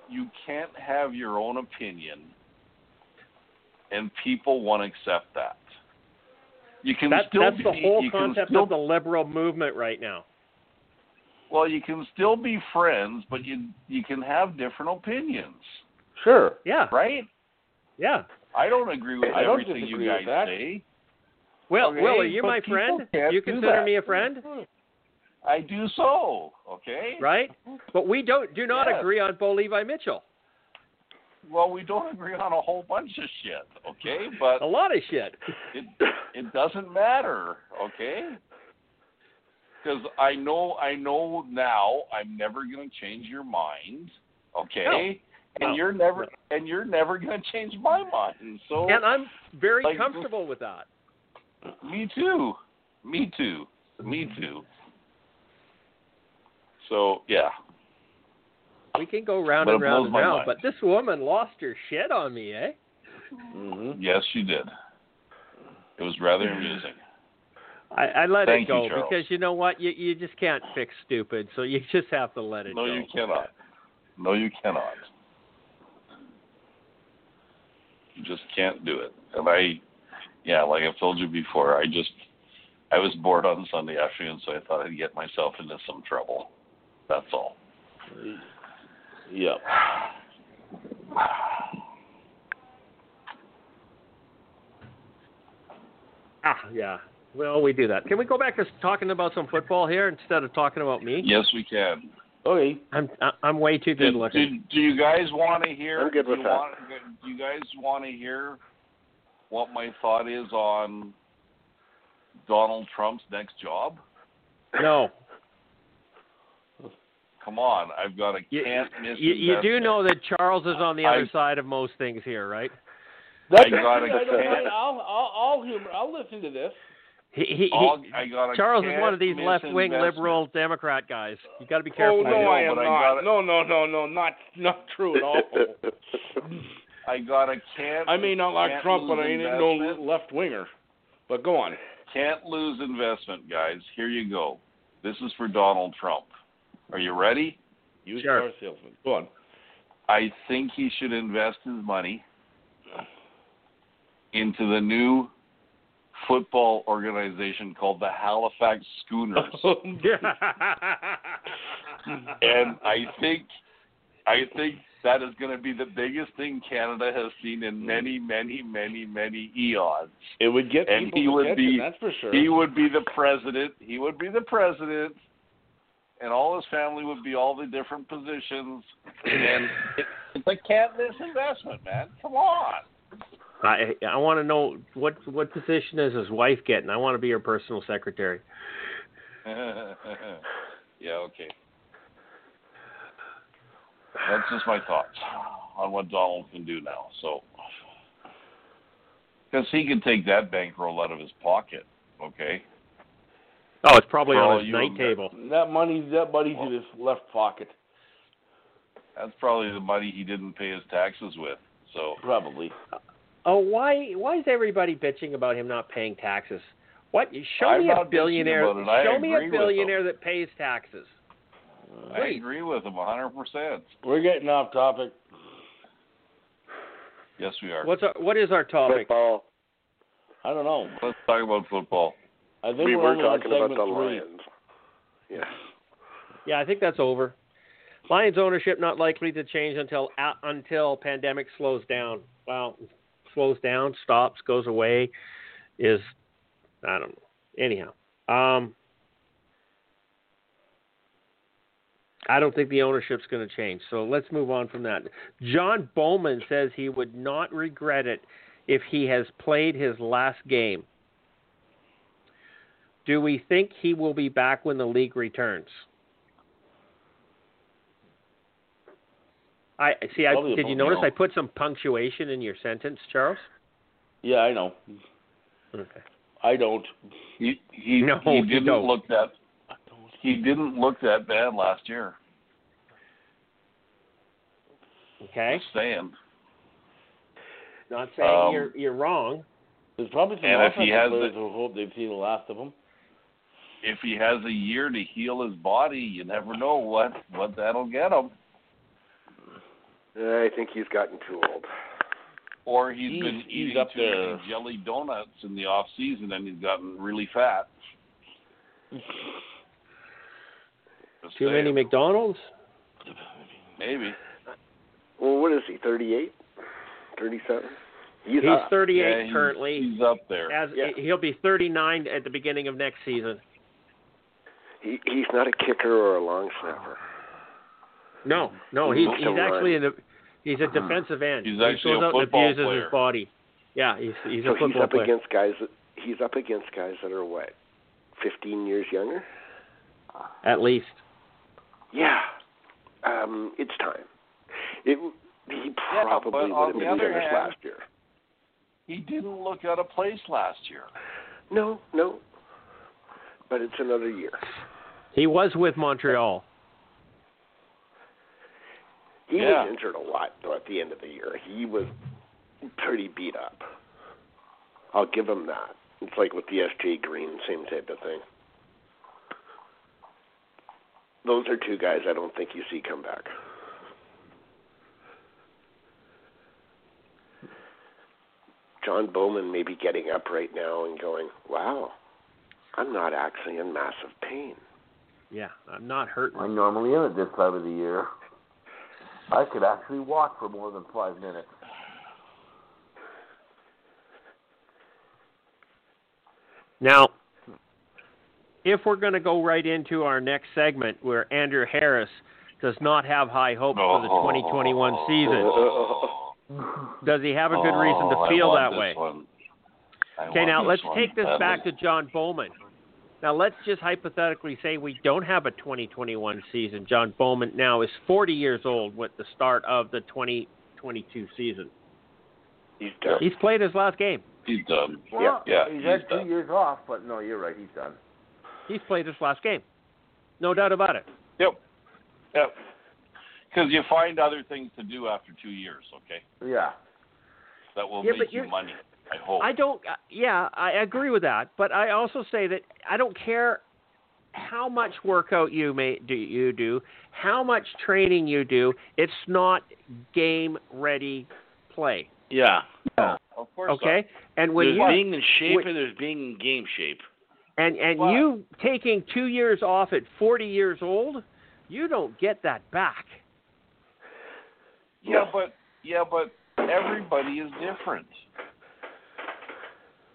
you can't have your own opinion, and people won't accept that? You can That, still that's be, the whole concept still, of the liberal movement right now. Well, you can still be friends, but you you can have different opinions, Sure. Yeah, right? yeah. I don't agree with I everything you disagree with guys that. say. Well, Okay, Willie, you're my friend. You consider that. me a friend, I do so, okay? right? But we don't do not Yes. agree on Bo Levi Mitchell. Well, we don't agree on a whole bunch of shit, okay? But A lot of shit. it it doesn't matter, okay? Because I know I know now I'm never going to change your mind, okay? No. And you're never and you're never going to change my mind. So And I'm very Like- comfortable with that. me too, me too, me too. So yeah, We can go round and round and round, mind. but this woman lost her shit on me, eh? hmm yes, she did. It was rather amusing. I, I let Thank it go Charles. because you know what? You you just can't fix stupid, so you *laughs* just have to let it No, go. No, you cannot. No, you cannot. You just can't do it. And I, yeah, like I've told you before, I just, I was bored on Sunday afternoon, so I thought I'd get myself into some trouble. That's all. Yep. Ah, yeah. Well, we do that. Can we go back to talking about some football here instead of talking about me? Yes, we can. Okay. I'm I- I'm way too good Do, looking. do, do you guys want to hear? I'm good do with you that. Want, do you guys want to hear what my thought is on Donald Trump's next job? No, Come on, I've got a you, can't miss. you, you do know that Charles is on the I- other side of most things here, right? That's I got a don't. I'll, I'll, I'll humor. I'll listen to this. He, he, he, All- I got a Charles is one of these left-wing investment. liberal Democrat guys. You got to be oh, careful. Oh with no, him. I am but I not. got it. No, no, no, no, not not true at all. *laughs* I got a can't. I may not like Trump, but I ain't no left winger. But go on. Can't lose investment, guys. Here you go. This is for Donald Trump. Are you ready? Used Sure. car salesman. Go on. I think he should invest his money into the new football organization called the Halifax Schooners. *laughs* Oh, and I think I think that is going to be the biggest thing Canada has seen in many, many, many, many eons. it would get And people's he would be- that's for sure. He would be the president. He would be the president, and all his family would be all the different positions. And it, *laughs* it's a can't miss investment, man. Come on. I I want to know what what position is his wife getting. I want to be her personal secretary. *laughs* yeah, okay. That's just my thoughts on what Donald can do now. So, because he can take that bankroll out of his pocket, okay? Oh, it's probably For on his night table. that money, that money's in his left pocket, That's probably the money he didn't pay his taxes with. So, probably. Oh, why why is everybody bitching about him not paying taxes? What? Show I'm me a billionaire. about it. I Show me a billionaire that pays taxes. I Please. agree with him 100%. We're getting off topic. Yes, we are. What's our, what is our topic? Football. I don't know. Let's talk about football. I think We are were talking about the three. Lions. Yeah. Yeah, I think that's over. Lions ownership not likely to change until uh, until pandemic slows down. Well, slows down, stops, goes away, is I don't know. Anyhow, um, I don't think the ownership's going to change. So let's move on from that. John Bowman says he would not regret it if he has played his last game. Do we think he will be back when the league returns? I see. I Probably did you notice. I put some punctuation in your sentence, Charles? Yeah, I know. Okay. I don't. He he, No, he you didn't don't. look that he didn't look that bad last year. Okay. Just saying. Not saying Um, you're you're wrong. There's probably some And if he offensive has players the- who hope they've seen the last of him. If he has a year to heal his body, you never know what what that'll get him. I think he's gotten too old. Or he's He's- been he's eating up too many jelly donuts in the off season and he's gotten really fat. Just Too saying. many McDonald's. Maybe. Well, what is he? Thirty-eight, thirty-seven. He's, He's 38 Yeah, he's- currently. He's up there. As Yeah. he'll be 39 at the beginning of next season. He, he's not a kicker or a long snapper. No, no, he's He's he's a actually in the he's a defensive end. He's he actually goes a out and football abuses player. his body. Yeah, he's he's so a football he's up player. against guys. That, he's up against guys that are what, fifteen years younger. At least. Yeah, um, it's time. It he probably but would on have been other finished hand- last year. He didn't look out of place last year. No, no, but it's another year. He was with Montreal. He Yeah. was injured a lot though at the end of the year. He was pretty beat up. I'll give him that. It's like with the SJ Green, same type of thing. Those are two guys I don't think you see come back. John Bowman may be getting up right now and going, "Wow, I'm not actually in massive pain." Yeah, I'm not hurting. I normally am at this time of the year. I could actually walk for more than five minutes. Now, if we're going to go right into our next segment where Andrew Harris does not have high hopes for the 2021 season, *laughs* does he have a good reason to Oh, feel that way? one. Okay, now let's one take this badly. back to John Bowman. Now let's just hypothetically say we don't have a 2021 season. John Bowman now is 40 years old with the start of the 2022 season. He's done. He's played his last game. He's done. Yeah. Yeah, he's he's had two years off, but no, you're right. He's done. He's played his last game. No doubt about it. Yep. Yep. Because you find other things to do after two years, okay? Yeah. That will Yeah, make you money. I hope. I don't. uh, Yeah, I agree with that. But I also say that I don't care how much workout you may do. You do how much training you do. It's not game ready play. Yeah. of course. Okay, and when there's you being in shape when- and there's being in game shape. and and Well- you taking two years off at 40 years old, you don't get that back. Yeah, but yeah, but everybody is different.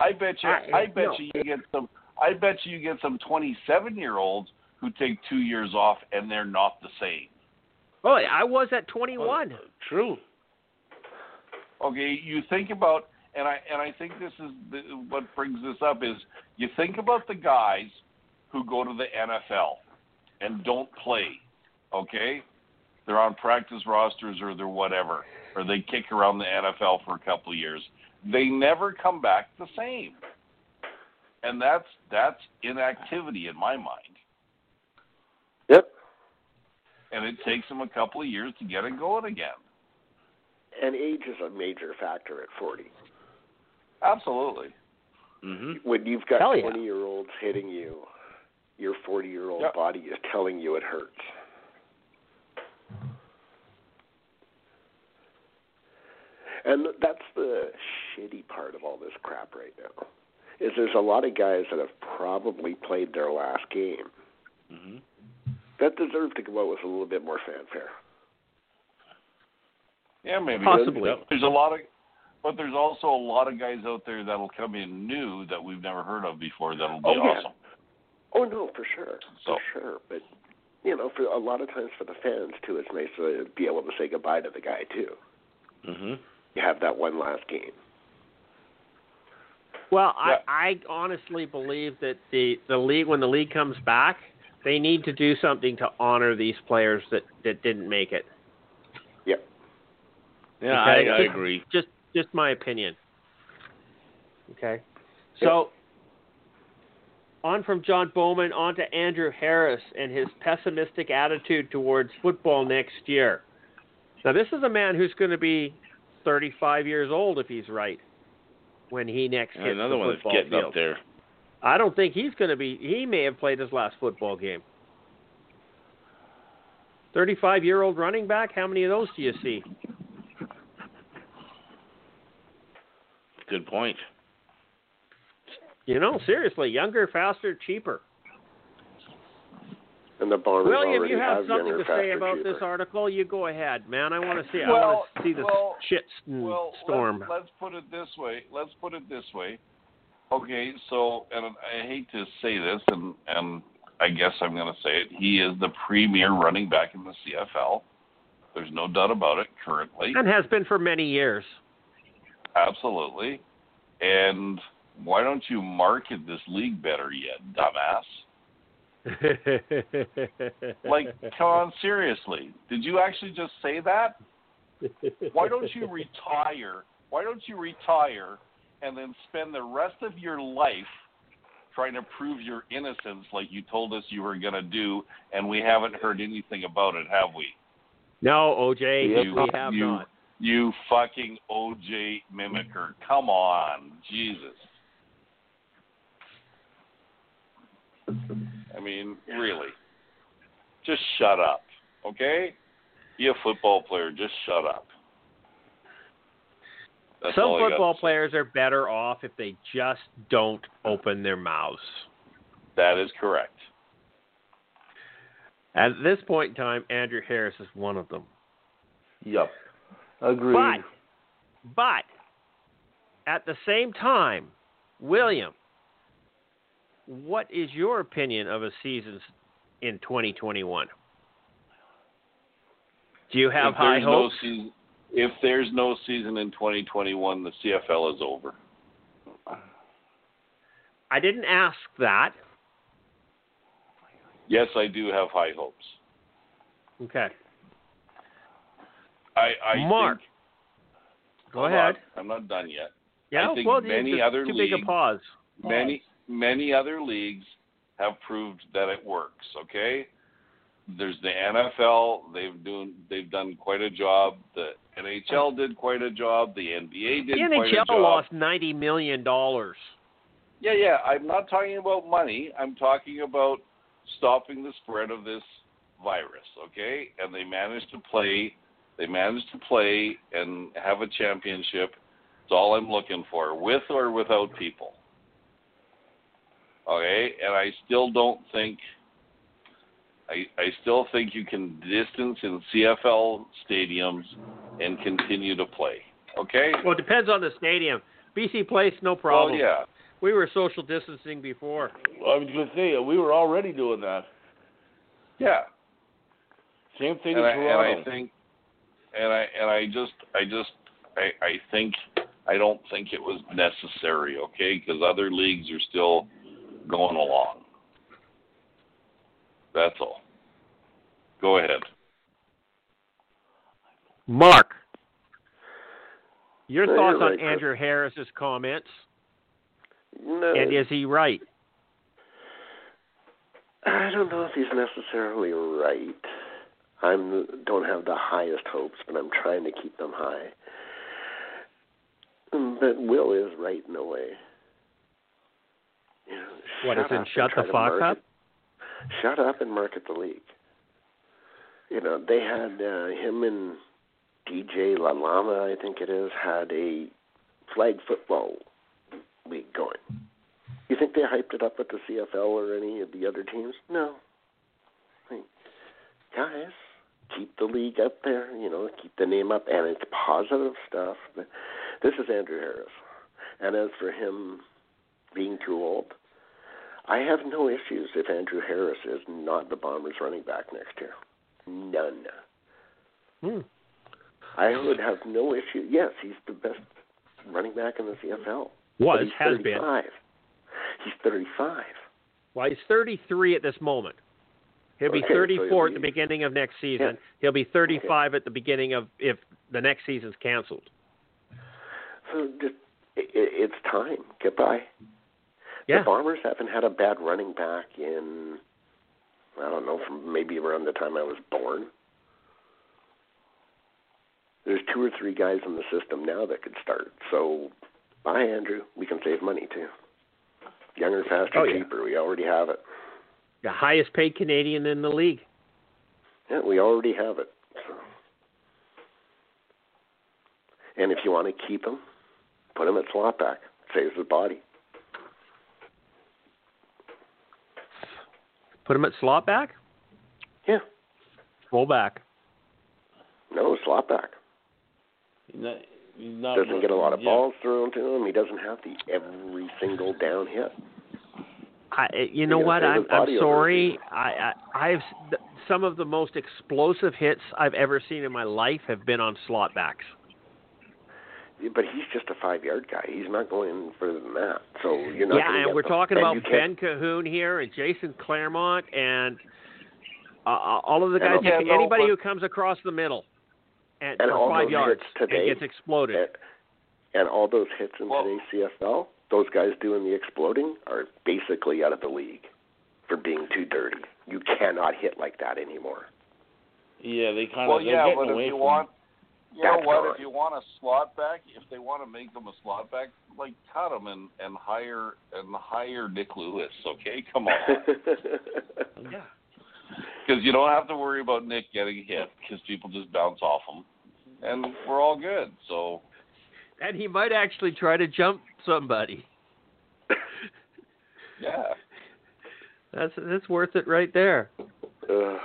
I bet you. I- I, bet no. you you get some. I bet you you get some twenty-seven-year-olds who take two years off and they're not the same. Oh, I was at 21. True. Okay, you think about, and I and I think this is the, what brings this up is you think about the guys who go to the NFL and don't play. Okay, they're on practice rosters or they're whatever, or they kick around the NFL for a couple of years. They never come back the same, and that's that's inactivity in my mind. Yep. And it takes them a couple of years to get it going again. And age is a major factor at 40. Absolutely. Mhm. When you've got Hell yeah. 20 year olds hitting you, your 40 year old Yep. body is telling you it hurts. And that's the shitty part of all this crap right now. Is there's a lot of guys that have probably played their last game Mhm. that deserve to go out with a little bit more fanfare. Yeah, maybe Possibly. There's a lot of but there's also a lot of guys out there that'll come in new that we've never heard of before. That'll be Oh, yeah. awesome. Oh no, for sure, So- for sure. But you know, for a lot of times for the fans too, it's nice to be able to say goodbye to the guy too. Mhm. You have that one last game. Well, Yeah. I, I honestly believe that the, the league, when the league comes back, they need to do something to honor these players that, that didn't make it. Yep. Yeah, Okay. I, I agree. Just just my opinion. Okay. So on from John Bowman on to Andrew Harris and his pessimistic attitude towards football next year. Now this is a man who's going to be 35 years old if he's right when he next hits Another the one that's getting field. up there. I don't think he's going to be. He may have played his last football game. 35 year old running back. How many of those do you see? Good point. You know, seriously, younger, faster, cheaper. And the Bombers William, already you have have something younger, to say about cheaper. this article. You go ahead, man. I want to see. I want to see this well, shit s- Well, storm. Let's, let's put it this way. Let's put it this way. Okay, so and I hate to say this, and and I guess I'm going to say it. He is the premier running back in the CFL. There's no doubt about it currently. and has been for many years. Absolutely. And why don't you market this league better yet, dumbass? Like, come on, seriously. Did you actually just say that? Why don't you retire? Why don't you retire and then spend the rest of your life trying to prove your innocence like you told us you were going to do, and we haven't heard anything about it, have we? no, OJ, You- we have you- not. You fucking OJ mimicker. Come on. Jesus. I mean, really. Just shut up, okay? Be a football player. Just shut up. That's Some all I got football players are better off if they just don't open their mouths. That is correct. At this point in time, Andrew Harris is one of them. Yep. Agreed. But, but at the same time, William, what is your opinion of a season in 2021? Do you have if high hopes? No season, if there's no season in 2021, the CFL is over. I didn't ask that. Yes, I do have high hopes. Okay. I, I Mark, think, Go ahead. I'm not done yet. Yeah, I think well, many other too big a leagues- pause. Many many other leagues have proved that it works. Okay, there's the NFL. They've doing they've done quite a job. The NHL did quite a job. The NBA did The quite a NHL lost ninety million dollars. Yeah, yeah. I'm not talking about money. I'm talking about stopping the spread of this virus. Okay, and they managed to play. They managed to play and have a championship. That's all I'm looking for, with or without people. Okay, and I still don't think. I I still think you can distance in CFL stadiums and continue to play. Okay. Well, it depends on the stadium. BC Place, no problem. Well, yeah. We were social distancing before. I was going to say, uh, we were already doing that. Yeah. Same thing and in I, and Toronto. I think, and I and I just I just I I think I don't think it was necessary. Okay, because other leagues are still going along. That's all. Go ahead. Mark, your No, thoughts you're on Chris. Andrew Harris's comments, No, and is he right? I don't know if he's necessarily right. I'm don't have the highest hopes, but I'm trying to keep them high. But Will is right in a way. What is in shut the fuck up? Shut up and market the league. You know, they had uh, him and DJ Lalama, I think it is, had a flag football league going. You think they hyped it up with the CFL or any of the other teams? No. Guys, keep the league up there. You know, keep the name up, and it's positive stuff. This is Andrew Harris. And as for him being too old, I have no issues if Andrew Harris is not the Bombers running back next year. None. Hmm. I would have no issue. Yes, he's the best running back in the CFL. Was, he's has been. 35. He's 35. Well, he's 33 at this moment. He'll be Okay, 34 he'll at the beginning of next season. Yeah. He'll be 35 at the beginning of if the next season's canceled. So just i i it's time. Goodbye. Yeah. The Bombers haven't had a bad running back in I don't know from maybe around the time I was born. There's two or three guys in the system now that could start. So bye Andrew. We can save money too. Younger, faster, Oh, yeah. cheaper. We already have it. The highest paid Canadian in the league. Yeah, we already have it. So. And if you want to keep him, put him at slot back. Saves the body. Put him at slot back, Yeah. full back. No, slot back. He's not, he's not Doesn't get a lot of yeah. balls thrown to him. He doesn't have the every single down hit. I, eh, you know what? I'm, I'm sorry. I, I, I've some of the most explosive hits I've ever seen in my life have been on slot backs. But he's just a five yard guy. He's not going further than that. So you're not. yeah, gonna and we're the- talking and about Ben can't- Cahoon here and Jason Clermont and uh, uh, all of the guys. okay, no, anybody but- who comes across the middle and, And for all five those yards hits today- and gets exploded. And, and all those hits in Well- today's CFL, those guys doing the exploding are basically out of the league for being too dirty. You cannot hit like that anymore. Yeah, they kind Well, of yeah, they're but getting if you from want, you know what? fine. If you want a slot back, if they want to make them a slot back, like cut them and and hire and hire Nik Lewis. Okay, come on. *laughs* yeah. Because you don't have to worry about Nick getting hit because people just bounce off him, and we're all good. So And he might actually try to jump somebody. *laughs* yeah, That's that's worth it right there. Ugh.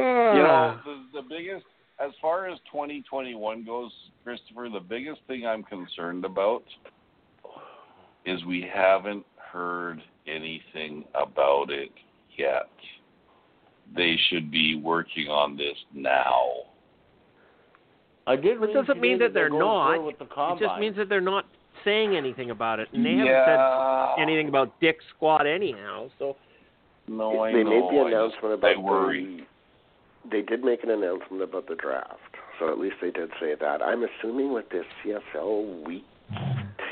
You know the the biggest as far as 2021 goes, Christopher. The biggest thing I'm concerned about is we haven't heard anything about it yet. They should be working on this now. I did. But read doesn't mean that they're going not. With the It just means that they're not saying anything about it, and they haven't said anything about Dick Squad anyhow. So No, I they know. made the I just- announcement I about worry. the. They did make an announcement about the draft, so at least they did say that. I'm assuming with this CFL week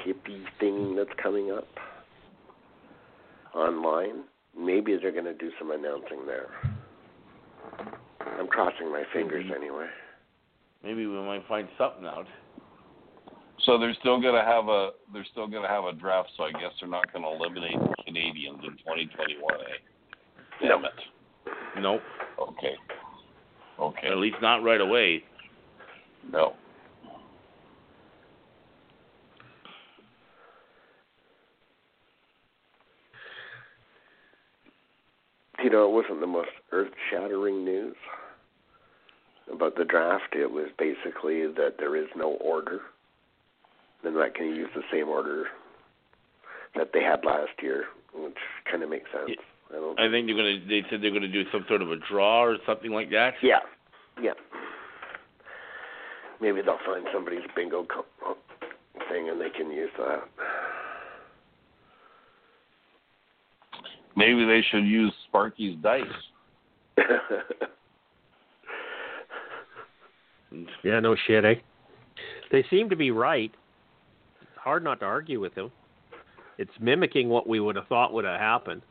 tippy thing that's coming up online, maybe they're going to do some announcing there. I'm crossing my fingers anyway. Maybe we might find something out. So they're still gonna have a they're still gonna have a draft. So I guess they're not gonna eliminate the Canadians in 2021. Eh? Damn it. Nope. Okay. Okay. At least not right away. No. You know, it wasn't the most earth-shattering news about the draft. It was basically that there is no order. They're not going to use the same order that they had last year, which kind of makes sense. I don't. I think they're gonna. They said they're gonna do some sort of a draw or something like that. Yeah, yeah. Maybe they'll find somebody's bingo co- thing and they can use that. Maybe they should use Sparky's dice. *laughs* yeah, no shit, eh? They seem to be right. It's hard not to argue with them. It's mimicking what we would have thought would have happened.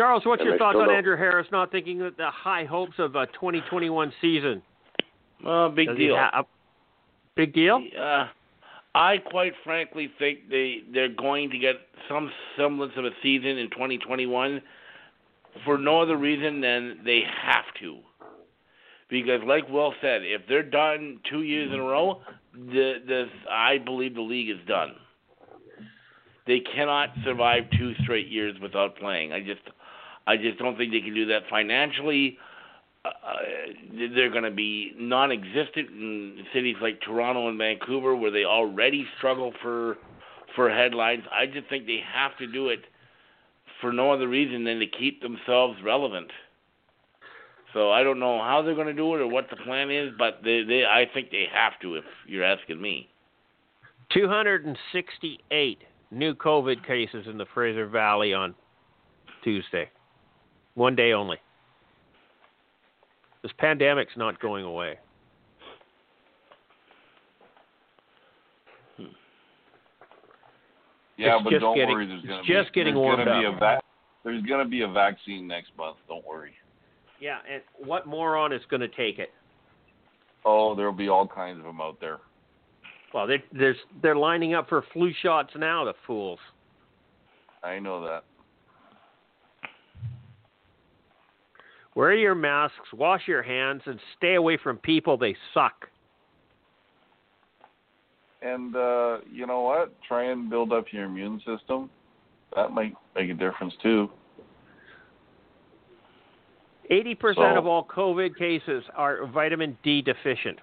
Charles, what's And your thoughts on don't- Andrew Harris not thinking that the high hopes of a 2021 season? Uh, big Does deal. ha- big deal? Uh, I quite frankly think they they're going to get some semblance of a season in 2021 for no other reason than they have to. Because, like Will said, if they're done two years in a row, the the I believe the league is done. They cannot survive two straight years without playing. I just I just don't think they can do that financially. uh, they're going to be non-existent in cities like Toronto and Vancouver, where they already struggle for for headlines. I just think they have to do it for no other reason than to keep themselves relevant. So I don't know how they're going to do it or what the plan is, but they, they I think they have to. If you're asking me. 268 new COVID cases in the Fraser Valley on Tuesday. One day only. This pandemic's not going away. Hmm. Yeah, It's but don't getting- worry. There's to just be getting there's warmed gonna Be up. a va- there's going to be a vaccine next month. Don't worry. Yeah, and what moron is going to take it? Oh, there'll be all kinds of them out there. Well, they, there's they're lining up for flu shots now. The fools. I know that. Wear your masks, wash your hands, and stay away from people. They suck. And uh, you know what? Try and build up your immune system. That might make a difference too. Eighty percent So- of all COVID cases are vitamin D deficient.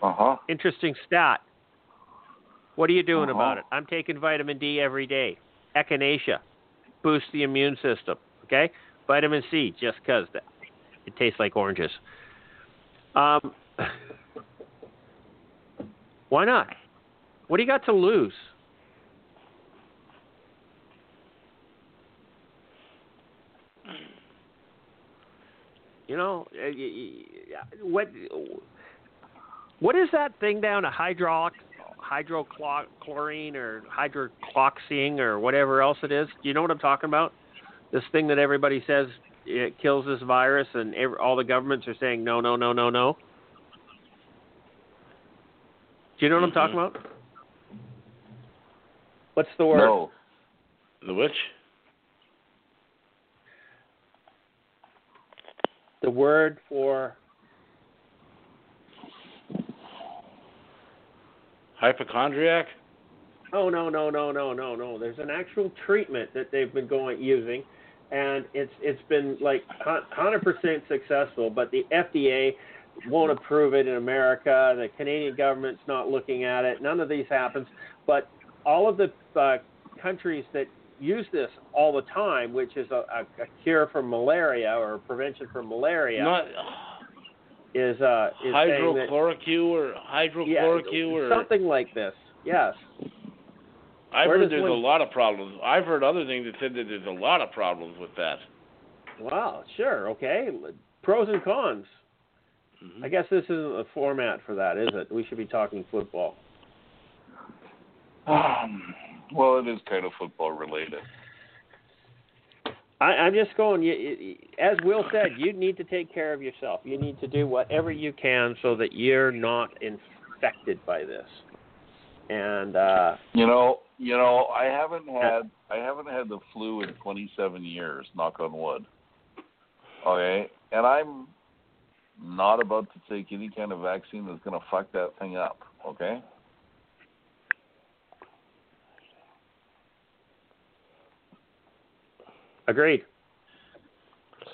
Uh huh. Interesting stat. What are you doing Uh-huh. about it? I'm taking vitamin D every day. Echinacea, boost the immune system. Okay, vitamin C, just 'cause that it tastes like oranges. Um, *laughs* why not? What do you got to lose? You know, what what is that thing down hydro hydrochlorine or hydrocloxine or whatever else it is? Do you know what I'm talking about? This thing that everybody says it kills this virus, and every, all the governments are saying no, no, no, no, no. Do you know what I'm talking mm-hmm. about? What's the word? No. The which? The word for Hypochondriac? Oh no no no no no no! There's an actual treatment that they've been going using, and it's it's been like hundred percent successful. But the FDA won't approve it in America. The Canadian government's not looking at it. None of these happens. But all of the uh, countries that use this all the time, which is a, a, a cure for malaria or prevention for malaria, Not is uh, is hydrochloroquine or hydrochloroquine yeah, or something like this. Yes. I've where heard there's one- a lot of problems. I've heard other things that said that there's a lot of problems with that. Wow, sure, okay. Pros and cons. Mhm. I guess this isn't the format for that, is it? We should be talking football. Um, well, it is kind of football related. I, I'm just going. You, you, as Will said, you need to take care of yourself. You need to do whatever you can so that you're not infected by this. And uh, You know, you know, I haven't had I haven't had the flu in 27 years. Knock on wood. Okay, and I'm not about to take any kind of vaccine that's going to fuck that thing up. Okay. agreed.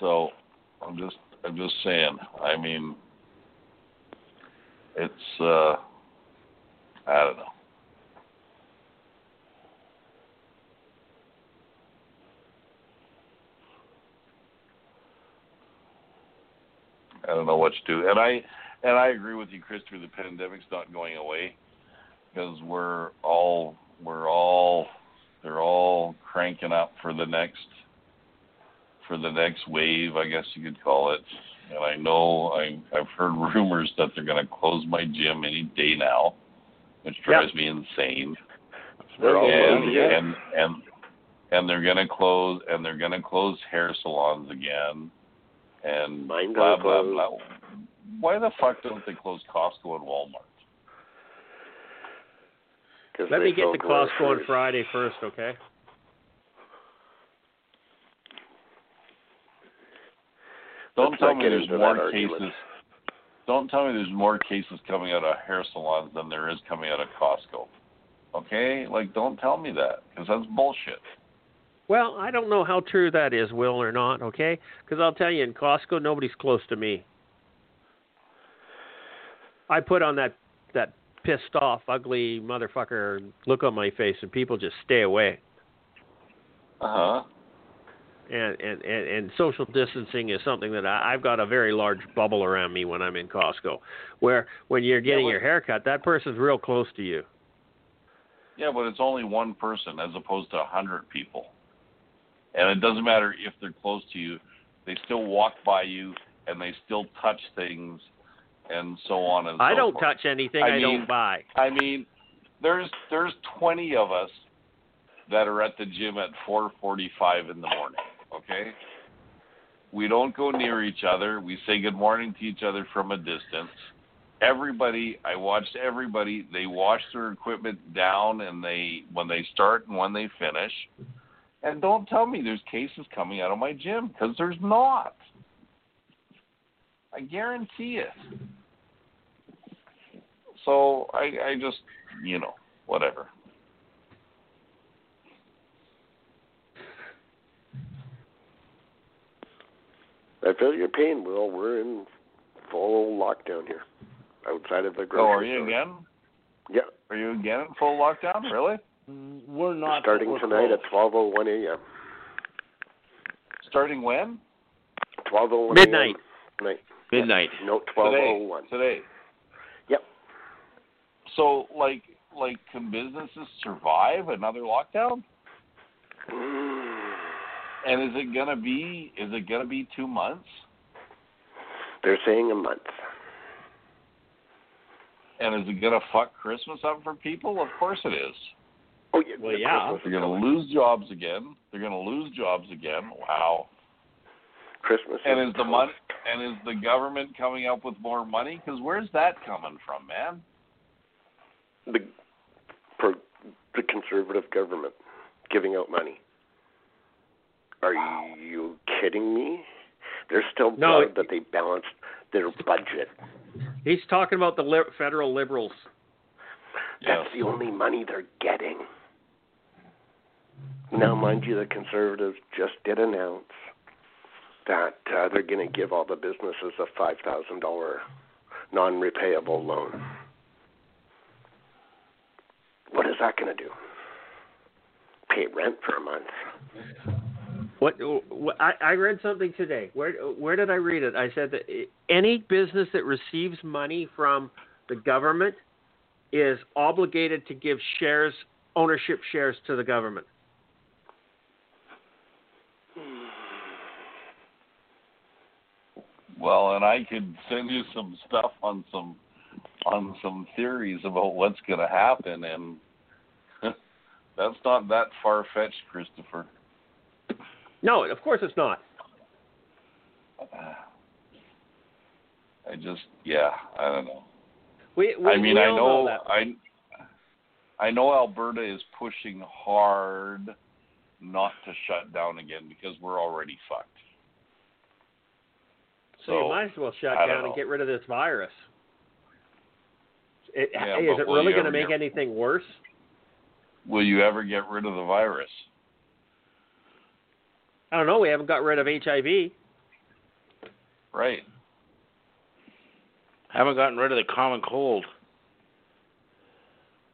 So I'm just I'm just saying. I mean, it's uh, I don't know. I don't know what to do, and I and I agree with you, Christopher. The pandemic's not going away because we're all we're all they're all cranking up for the next for the next wave, I guess you could call it. And I know I, I've heard *laughs* rumors that they're going to close my gym any day now, which drives me insane. They're all And, yeah. and and and they're going to close and they're going to close hair salons again, and Mine blah gonna blah blah. Why the fuck don't they close Costco and Walmart? 'Cause Let me get sell to Costco on. Friday first, okay? Don't Let's tell me there's more argument. cases. Don't tell me there's more cases coming out of hair salons than there is coming out of Costco. Okay, like don't tell me that because that's bullshit. Well, I don't know how true that is, Will, or not. Okay, because I'll tell you, in Costco, nobody's close to me. I put on that that pissed off, ugly motherfucker look on my face, and people just stay away. Uh huh. And and and, and social distancing is something that I, I've got a very large bubble around me when I'm in Costco, where when you're getting but- your hair cut, that person's real close to you. Yeah, but it's only one person as opposed to a hundred people. And it doesn't matter if they're close to you; they still walk by you and they still touch things, and so on and so forth. I don't forth. touch anything I I, mean- don't buy. I mean, there's there's 20 of us that are at the gym at 4:45 in the morning. Okay, we don't go near each other. We say good morning to each other from a distance. Everybody, I watched everybody. They wash their equipment down, and they when they start and when they finish. And don't tell me there's cases coming out of my gym because there's not. I guarantee it. So I, I just, you know, whatever. I feel your pain, Will. We're in full lockdown here, outside of the grocery store. Oh, are you store. again? Yeah, Are you again in full lockdown? Really? We're not starting we're tonight close. at 12:01 a.m. Starting when? 12:01 Midnight. a.m. Night. midnight. No, oh Today. 12:01. Today. Yep. So, like, like, can businesses survive another lockdown? *sighs* And is it gonna be? Is it gonna be two months? They're saying a month. And is it gonna fuck Christmas up for people? Of course it is. Oh yeah. Well, yeah. Christmas They're gonna lose jobs again. They're gonna lose jobs again. Wow. Christmas. And is is the money? And is the government coming up with more money? Because where's that coming from, man? the for the conservative government giving out money. Are you kidding me? They're still No, proud that they balanced their budget. He's talking about the li- federal liberals. That's Yes. the only money they're getting. Now, mind you, the conservatives just did announce that uh, they're going to give all the businesses a five thousand dollar non-repayable loan. What is that going to do? Pay rent for a month? What, what I, I read something today. Where where did I read it? I said that any business that receives money from the government is obligated to give shares ownership shares to the government. Well, and I could send you some stuff on some on some theories about what's going to happen, and *laughs* that's not that far fetched, Christopher. No, of course it's not. *sighs* I just, yeah, I don't know. We, we I mean, I all know. I, I know Alberta is pushing hard not to shut down again because we're already fucked. So, you might as well shut I don't down and get rid of this virus. It, Yeah, is it really going to make get- anything worse? Will you ever get rid of the virus? I don't know. We haven't got rid of HIV. Right. Haven't gotten rid of the common cold.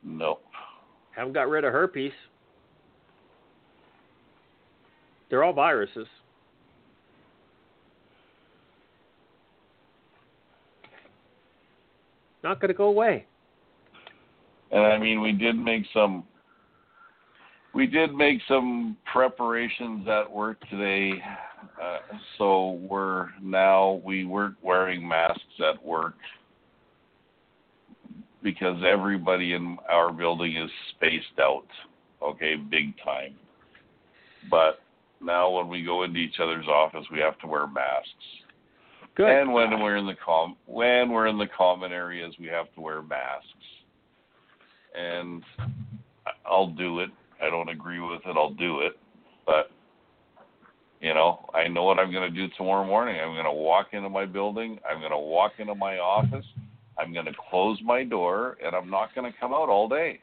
No. Haven't got rid of herpes. They're all viruses. Not going to go away. And I mean, we did make some. We did make some preparations at work today, uh, so we're now we weren't wearing masks at work because everybody in our building is spaced out. Okay, big time. But now when we go into each other's office, we have to wear masks. Good. And when we're in the com when we're in the common areas, we have to wear masks. And I'll do it. I don't agree with it. I'll do it. But you know, I know what I'm going to do tomorrow morning. I'm going to walk into my building. I'm going to walk into my office. I'm going to close my door, and I'm not going to come out all day,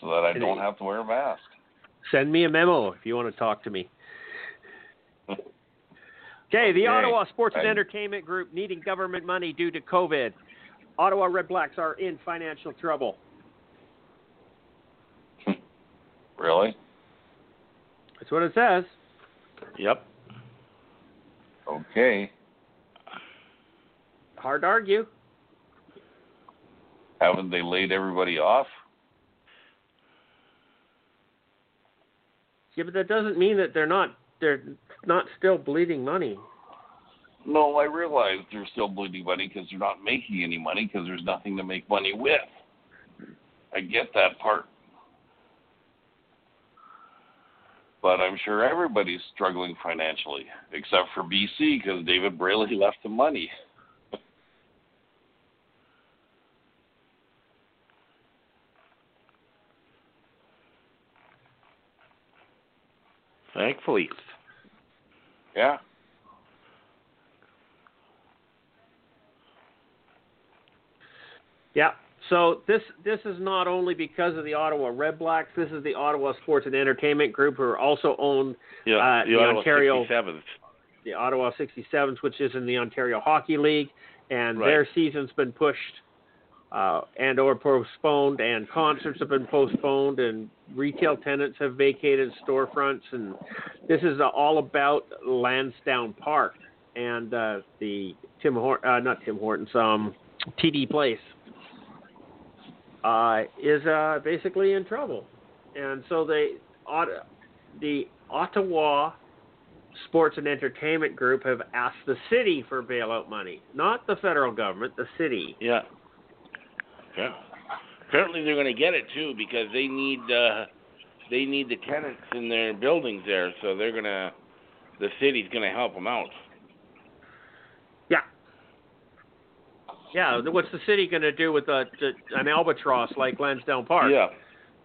so that I don't have to wear a mask. Send me a memo if you want to talk to me. Okay, the. Ottawa Sports and Entertainment Group needing government money due to COVID. Ottawa Redblacks are in financial trouble. Really? That's what it says. Yep. Okay. Hard to argue. Haven't they laid everybody off? Yeah, but that doesn't mean that they're not they're not still bleeding money. No, I realize they're still bleeding money because they're not making any money because there's nothing to make money with. I get that part. But I'm sure everybody's struggling financially, except for BC because David Braley *laughs* left the money. Thankfully. Yeah. Yeah. So this this is not only because of the Ottawa Redblacks. This is the Ottawa Sports and Entertainment Group, who are also own Yeah. Uh, the, the Ottawa Ontario- 67th. the Ottawa 67s, which is in the Ontario Hockey League, and Right. their season's been pushed uh, and or postponed, and concerts have been postponed, and retail tenants have vacated storefronts, and this is all about Lansdowne Park and uh, the Tim uh, not Tim Hortons, um, TD Place uh, is uh, basically in trouble, and so they, the Ottawa Sports and Entertainment Group have asked the city for bailout money, not the federal government, the city. Yeah. Yeah. Apparently they're going to get it too because they need uh they need the tenants in their buildings there, so they're going to the city's going to help them out. Yeah. Yeah, what's the city going to do with a, an albatross like Lansdowne Park Yeah.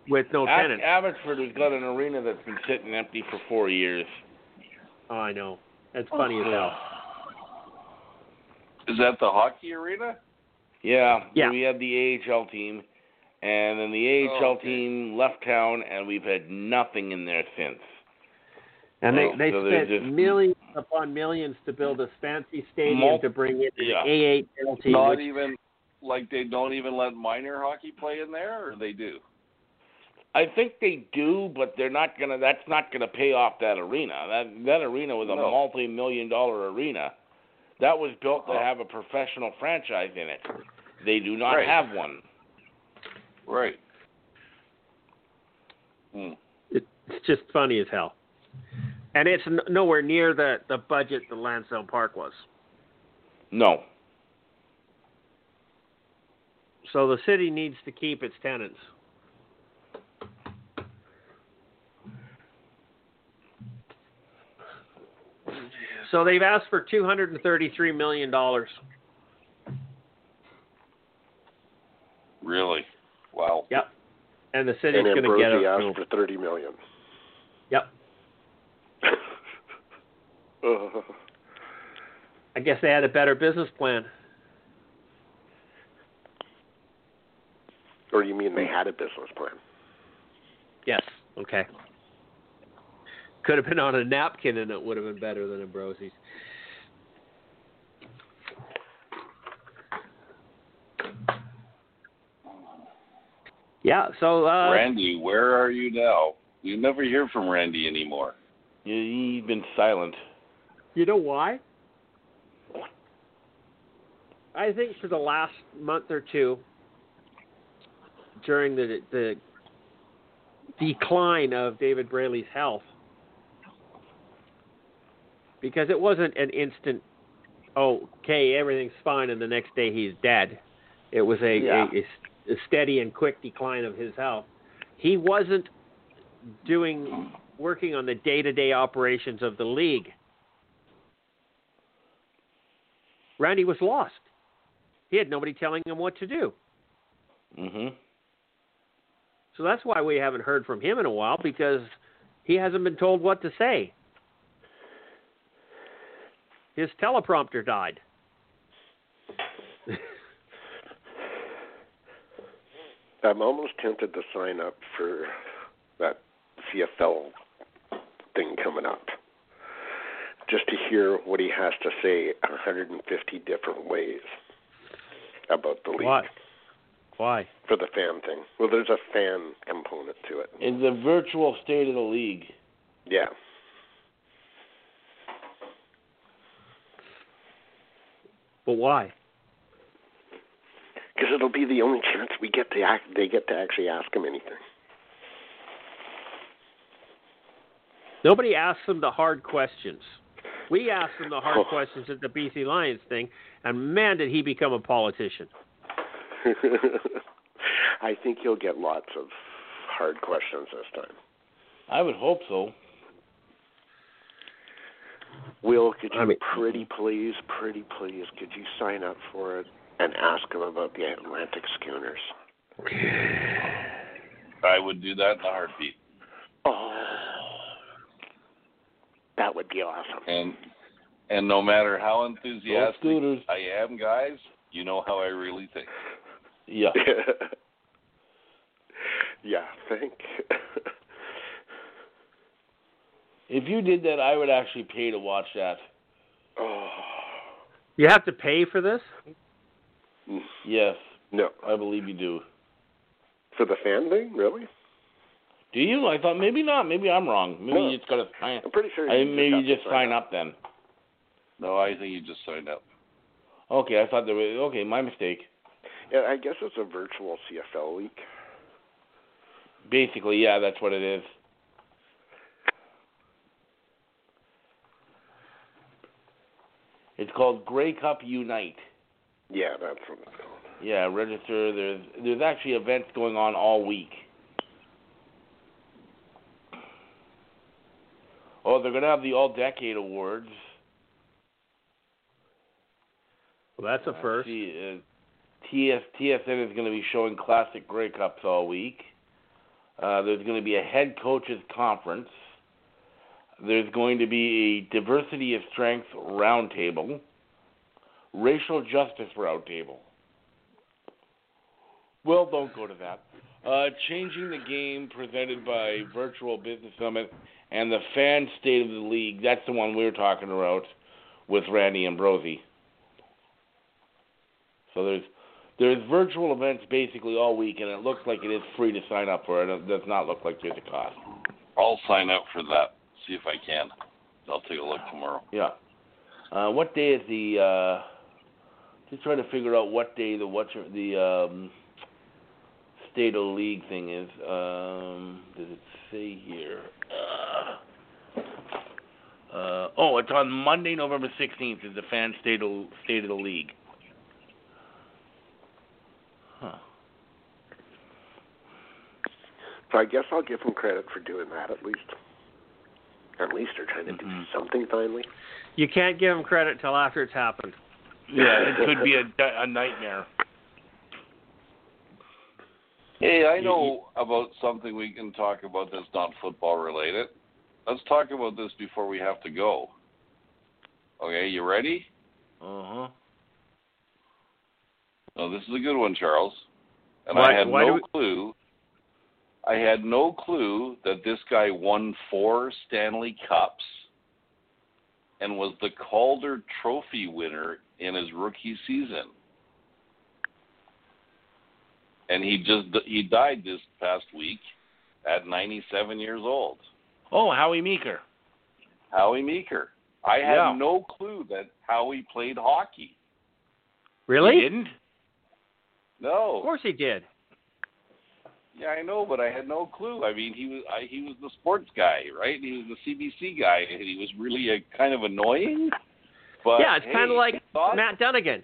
with no Ab- tenants? Abbotsford has got an arena that's been sitting empty for 4 years. Oh, I know. That's funny as hell. Is that the hockey arena? Yeah, Yeah. we had the AHL team, and then the AHL Oh, okay. team left town, and we've had nothing in there since. And they Oh, they so spent just- millions upon millions to build a fancy stadium Mul- to bring in Yeah. an AHL team. Not which- even like they don't even let minor hockey play in there, or they do. I think they do, but they're not gonna. That's not gonna pay off that arena. That that arena was a No. multi-million dollar arena. That was built to Oh. have a professional franchise in it. They do not Right. have one. Right. Hmm. It's just funny as hell. And it's n- nowhere near the, the budget the Lansdowne Park was. No. So the city needs to keep its tenants. So they've asked for two hundred and thirty-three million Really? Wow. Yep. And the city's and going to get Ambrosie it. asked for thirty million. Yep. *laughs* Uh, I guess they had a better business plan. or you mean they had a business plan? Yes. Okay. Could have been on a napkin and it would have been better than Ambrosie's. Yeah, so uh Randy, where are you now? You never hear from Randy anymore. You, you've been silent. you know why? I think for the last month or two during the the decline of David Braley's health because it wasn't an instant oh, okay, everything's fine and the next day he's dead. It was a, Yeah. a, a, a steady and quick decline of his health. He wasn't doing working on the day-to-day operations of the league. Randy was lost. He had nobody telling him what to do. Mhm. So that's why we haven't heard from him in a while because he hasn't been told what to say. His teleprompter died. *laughs* I'm almost tempted to sign up for that CFL thing coming up. Just to hear what he has to say 150 different ways about the league Why? Why? for the fan thing. Well, there's a fan component to it. In the virtual state of the league. Yeah. But why? Because it'll be the only chance we get to act. They get to actually ask him anything. Nobody asks them the hard questions. We asked him the hard Oh. questions at the BC Lions thing, and man, did he become a politician. *laughs* I think you'll get lots of hard questions this time. I would hope so. Will, could you I mean- pretty please, pretty please, could you sign up for it and ask him about the Atlantic schooners? I would do that in a heartbeat. Oh, that would be awesome. And and no matter how enthusiastic I am, guys, you know how I really think. Yeah. *laughs* yeah, think. If you did that, I would actually pay to watch that. oh, You have to pay for this? Yes, no, I believe you do. for the fan thing, really? Do you? I thought maybe not. Maybe I'm wrong. Maybe No. you just gotta sign. I'm pretty sure. I you maybe you just sign up then. No, I think you just signed up. Okay, I thought there was. Okay, my mistake. Yeah, I guess it's a virtual CFL league. Basically, yeah, that's what it is. It's called Grey Cup Unite. Yeah, that's what it's called. Yeah, register. There's there's actually events going on all week. Oh, they're gonna have the All Decade Awards. Well, that's a first. See, uh, TS, TSN is going to be showing classic Grey Cups all week. Uh, there's going to be a head coaches conference. There's going to be a diversity of strength roundtable, racial justice roundtable. Well, don't go to that. Uh, changing the game presented by Virtual Business Summit and the fan state of the league. That's the one we were talking about with Randy Ambrosie. So there's there's virtual events basically all week, and it looks like it is free to sign up for it. It does not look like there's a cost. I'll sign up for that. See if I can. I'll take a look tomorrow. Yeah. Uh, what day is the? Uh, just trying to figure out what day the what's the um, state of the league thing is. Um, does it say here? Uh, uh, oh, it's on Monday, November sixteenth. Is the fan state of state of the league? Huh. So I guess I'll give them credit for doing that at least. At least they're trying to do Mhm. something finally. You can't give them credit till after it's happened. Yeah, it could be a, a nightmare. Hey, I know about something we can talk about that's not football related. Let's talk about this before we have to go. Okay, you ready? Uh huh. Oh, this is a good one, Charles. And Why- I had no we- clue. I had no clue that this guy won four Stanley Cups and was the Calder Trophy winner in his rookie season. And he just he died this past week at 97 years old. Oh, Howie Meeker. Howie Meeker. I had Yeah. no clue that Howie played hockey. Really? You didn't? No. Of course he did. Yeah, I know, but I had no clue. I mean, he was I, he was the sports guy, right? He was the CBC guy, and he was really a kind of annoying. But yeah, it's kind of like thought- Matt Dunnigan.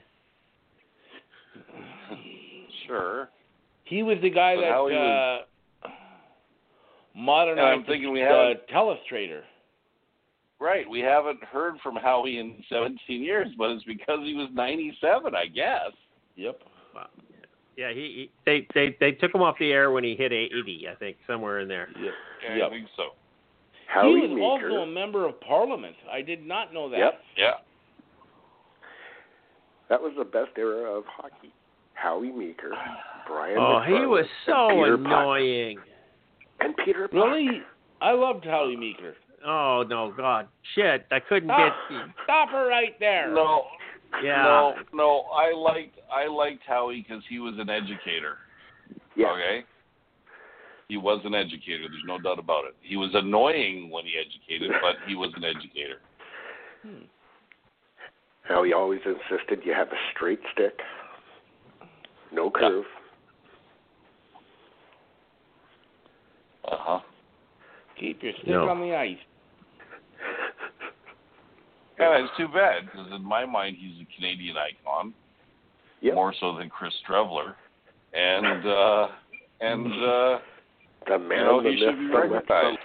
Sure. He was the guy But that Howie uh, was- modernized And I'm thinking we the haven't- telestrator. Right. We haven't heard from Howie in *laughs* 17 years, but it's because he was 97, I guess. Yep. Wow. Yeah, he, he they, they they took him off the air when he hit 80, I think, somewhere in there. Yep. Yeah, Yep. I think so. Howie he was Meeker. also a member of Parliament. I did not know that. Yep. Yeah. That was the best era of hockey. Howie Meeker, *sighs* Brian. Oh, he McFarlane, was and so Puck. annoying. And Peter Puck. Really? I loved Howie Meeker. Oh no, God, shit! I couldn't Stop, get. stop her right there. No, Yeah. no, no. I liked I liked Howie because he was an educator. Yeah. Okay. He was an educator. There's no doubt about it. He was annoying when he educated, but he was an educator. Hmm. How he always insisted you have a straight stick, no curve. Uh huh. Keep your stick No. on the ice. *laughs* Yeah, it's too bad because in my mind he's a Canadian icon, Yep. more so than Chris Strevler, and uh, and uh, The man, you know the he should be myth, the recognized.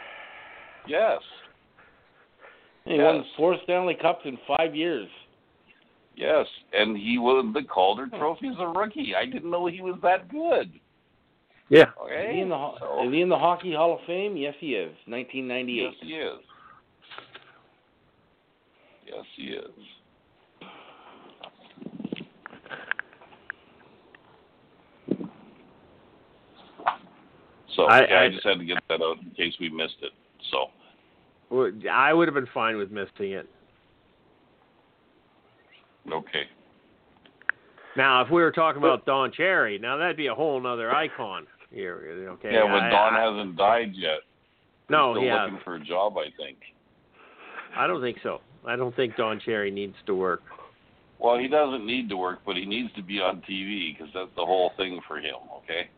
Yes, He Yes. won four Stanley Cups in five years. Yes, and he won the Calder hmm. Trophy as a rookie. I didn't know he was that good. Yeah. Okay, Is he in the So- is he in the Hockey Hall of Fame? Yes, he is. 1998. Yes, he is. Yes, he is. So I- yeah, I, I- just had to get that out in case we missed it. So I would have been fine with missing it. Okay, Now, if we were talking about Don Cherry, now that'd be a whole nother icon here. Okay. yeah, but I- Don I- hasn't died yet. No, Still he looking for a job, I think. I don't think so. I don't think Don Cherry needs to work. Well, he doesn't need to work, but he needs to be on TV because that's the whole thing for him. Okay.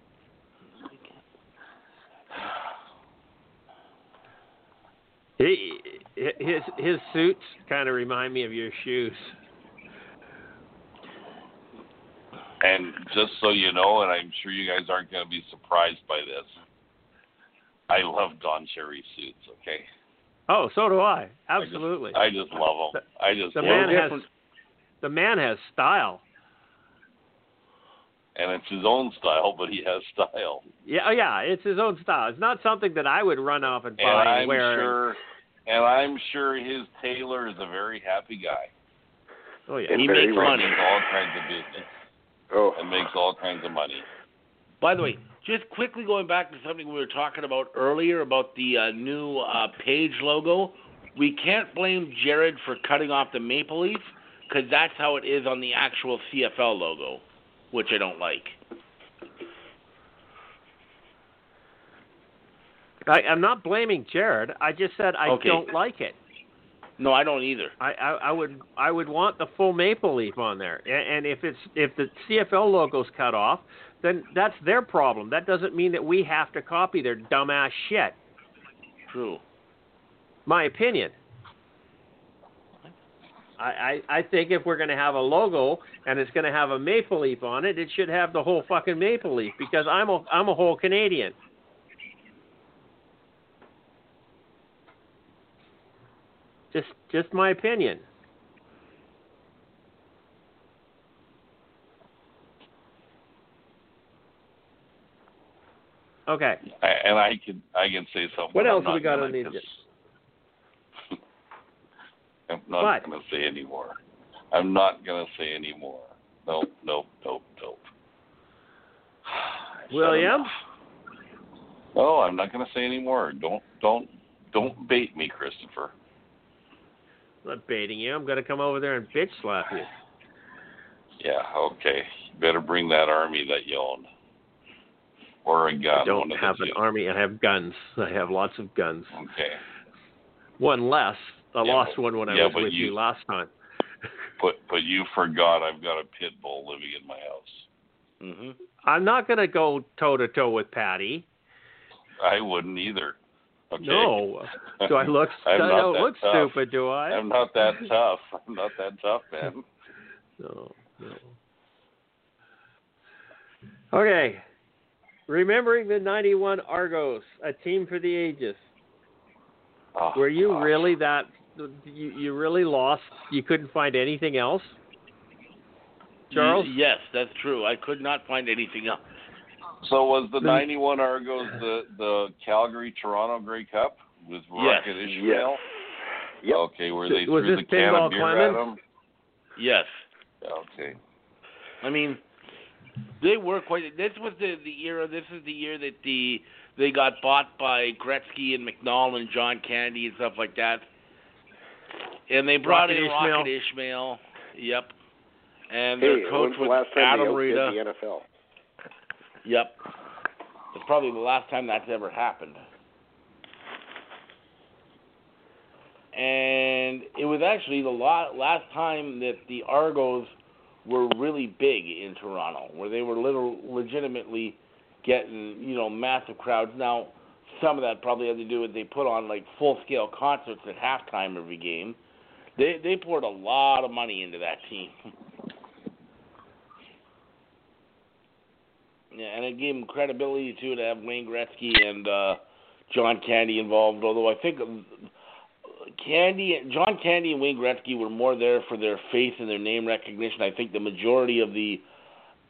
He, his his suits kind of remind me of your shoes. And just so you know, and I'm sure you guys aren't going to be surprised by this, I love Don Cherry suits. Okay, Oh, so do I. Absolutely. I just love them. I just the love man 'em. has the man has style. and it's his own style, but he has style. Yeah, oh yeah, it's his own style. It's not something that I would run off and buy And and I'm wear. sure, and I'm sure his tailor is a very happy guy. Oh yeah. And He makes money. Makes all kinds of business Oh, and makes all kinds of money. By the way, just quickly going back to something we were talking about earlier about the uh, new uh, page logo, we can't blame Jared for cutting off the maple leaf because that's how it is on the actual CFL logo, which I don't like. I, I'm not blaming Jared. I just said I Okay. don't like it. No, I don't either. I, I, I would I would want the full maple leaf on there. And, and if it's if the CFL logo's cut off, then that's their problem. That doesn't mean that we have to copy their dumbass shit. True. My opinion. I, I, I think if we're going to have a logo and it's going to have a maple leaf on it, it should have the whole fucking maple leaf because I'm a I'm a whole Canadian. Just just my opinion. Okay. I, and I can I can say something. What else have we got on the agenda? *laughs* I'm not going to say anymore. I'm not going to say anymore. Nope, nope, nope, nope. *sighs* William? No, oh, I'm not going to say anymore. Don't don't don't bait me, Christopher. I'm not baiting you. I'm going to come over there and bitch slap you. Yeah, okay. You better bring that army that you own. Or a gun. I don't have an two. army. I have guns. I have lots of guns. Okay. One less. I Yeah, lost but- one when I yeah, was with you, you- last time. But but you forgot I've got a pit bull living in my house. Mm-hmm. I'm not going to go toe to toe with Patty. I wouldn't either. Okay. No. Do I look? *laughs* I don't look tough. stupid, do I? I'm not that tough. *laughs* I'm not that tough, man. *laughs* No, no. Okay. Remembering the 91 Argos, a team for the ages. Oh, Were you gosh. really that? You, you really lost? You couldn't find anything else? Charles? Yes, that's true. I could not find anything else. So was the The- '91 Argos the the Calgary Toronto Grey Cup with Yes. Rocket Ishmael? Yep. Okay, where they Was threw the can of beer Clemens? at him. Yes. Okay. I mean, They were quite. This was the the era. This is the year that the they got bought by Gretzky and McNall and John Candy and stuff like that. And they brought Rocket in Ishmael. Rocket Ishmael. Yep. And Hey, their coach when's the was last time Adam they Rita. the NFL? Yep. It's probably the last time that's ever happened. And it was actually the last time that the Argos were really big in Toronto, where they were little legitimately getting, you know, massive crowds. Now, some of that probably had to do with they put on like full scale concerts at halftime every game. They they poured a lot of money into that team. *laughs* Yeah, and it gave him credibility too to have Wayne Gretzky and uh, John Candy involved. Although I think um, Candy, John Candy, and Wayne Gretzky were more there for their faith and their name recognition. I think the majority of the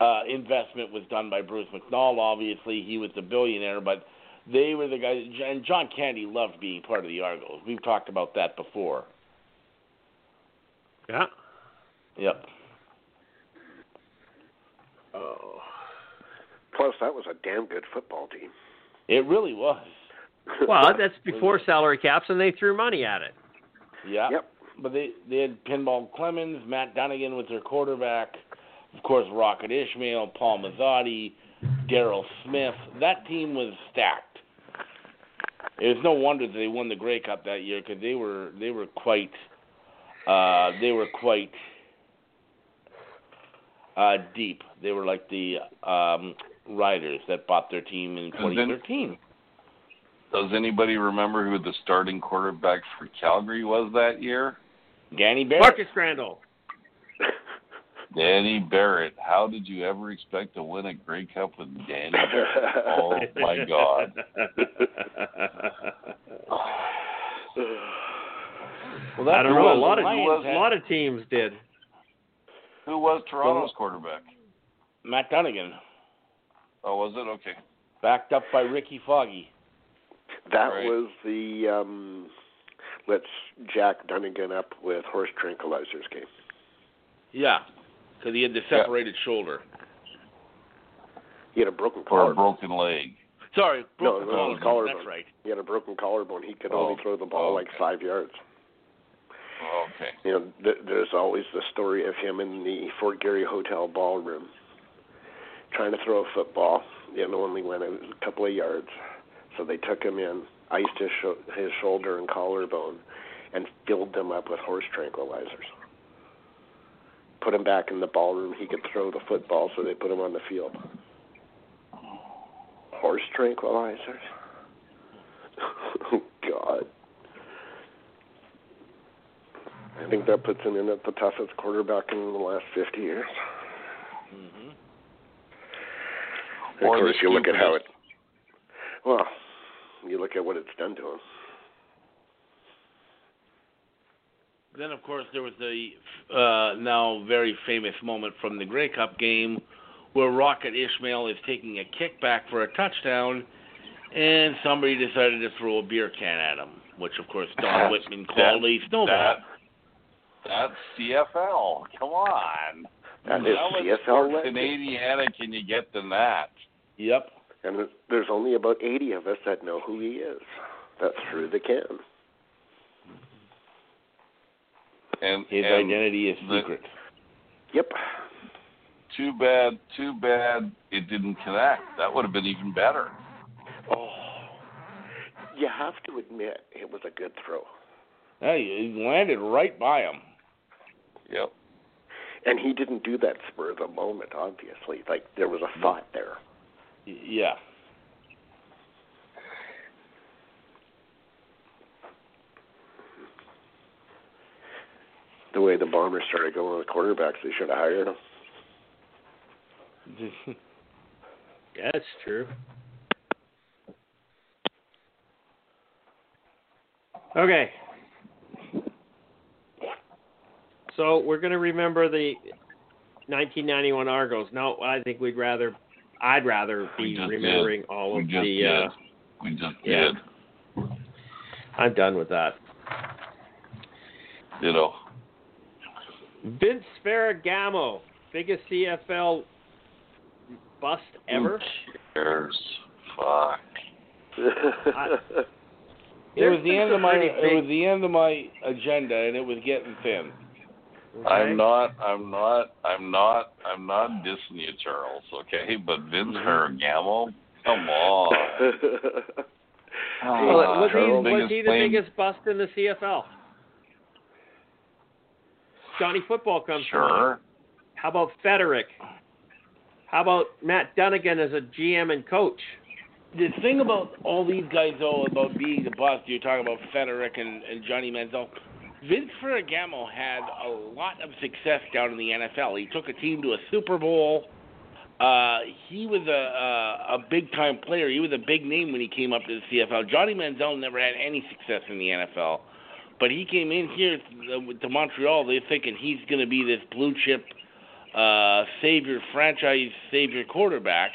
uh, investment was done by Bruce McNall. Obviously, he was the billionaire, but they were the guys. And John Candy loved being part of the Argos. We've talked about that before. Yeah. Yep. Oh. Plus, that was a damn good football team. It really was. *laughs* Well, that's before salary caps, and they threw money at it. Yeah. Yep. But they they had Pinball Clemens, Matt Dunnigan was their quarterback, of course Rocket Ishmael, Paul Masotti, Daryl Smith. That team was stacked. It was no wonder that they won the Grey Cup that year because they were they were quite uh, they were quite uh, deep. They were like the um, Riders that bought their team in 2013. Does anybody remember who the starting quarterback for Calgary was that year? Danny Barrett. Marcus Crandell. *laughs* Danny Barrett. How did you ever expect to win a Grey Cup with Danny Barrett? Oh my *laughs* God. Well, that's I don't know. A lot of Lions a lot of teams did. Who was Toronto's quarterback? Matt Dunnigan, Oh, was it? Okay. backed up by Rickey Foggie. That Right. was the um let's jack Dunnigan up with horse tranquilizers game. Yeah, because he had the Yeah. separated shoulder. He had a broken collarbone. Or a collarbone. broken leg. Sorry, broke No, collarbone. collarbone. That's right. He had a broken collarbone. He could Oh, only throw the ball like okay. five yards. Oh, okay. You know, th- there's always the story of him in the Fort Garry Hotel ballroom trying to throw a football. Know, only went a couple of yards. So they took him in, iced his sho- his shoulder and collarbone, and filled them up with horse tranquilizers. Put him back in the ballroom. He could throw the football, so they put him on the field. Horse tranquilizers. *laughs* oh God. I think that puts him in at the toughest quarterback in the last 50 years. hmm Of course, you look at how it. Well, you look at what it's done to him. Then, of course, there was the uh, now very famous moment from the Grey Cup game where Rocket Ishmael is taking a kickback for a touchdown, and somebody decided to throw a beer can at him, which, of course, Don Whitman called a snowball. That, that's CFL. Come on. That is How much CFL more legend. Canadiana can you get than that? Yep. And there's only about 80 of us that know who he is. That's through the can. And His and identity is the- secret. Yep. Too bad. Too bad it didn't connect. That would have been even better. Oh. You have to admit it was a good throw. Hey, he landed right by him. Yep. And he didn't do that spur of the moment, obviously. Like, there was a thought there. Y- Yeah. The way the Bombers started going with quarterbacks, they should have hired them. *laughs* Yeah, that's true. Okay. So we're going to remember the 1991 Argos. No, I think we'd rather, I'd rather be just remembering all of just the. did. Uh, we just yeah. did. I'm done with that. Ditto. Vince Ferragamo, biggest CFL bust ever? Who cares? Fuck. *laughs* It was the end of my pretty it was the end of my agenda, and it was getting thin. Okay. I'm not. I'm not. I'm not. I'm not dissing you, Charles. Okay, but Vince Mm-hmm. Ferragamo, come on. *laughs* Well, Ah, was, he, was he the claim- biggest bust in the CFL? Johnny Football comes to mind. Sure. How about Federick? How about Matt Dunnigan as a GM and coach? The thing about all these guys, though, about being the bust, you're talking about Federick and, and Johnny Manziel. Vince Ferragamo had a lot of success down in the NFL. He took a team to a Super Bowl. Uh, he was a, a a big time player. He was a big name when he came up to the CFL. Johnny Manziel never had any success in the NFL, but he came in here to, to Montreal. They're thinking he's going to be this blue chip uh, savior, franchise savior quarterback,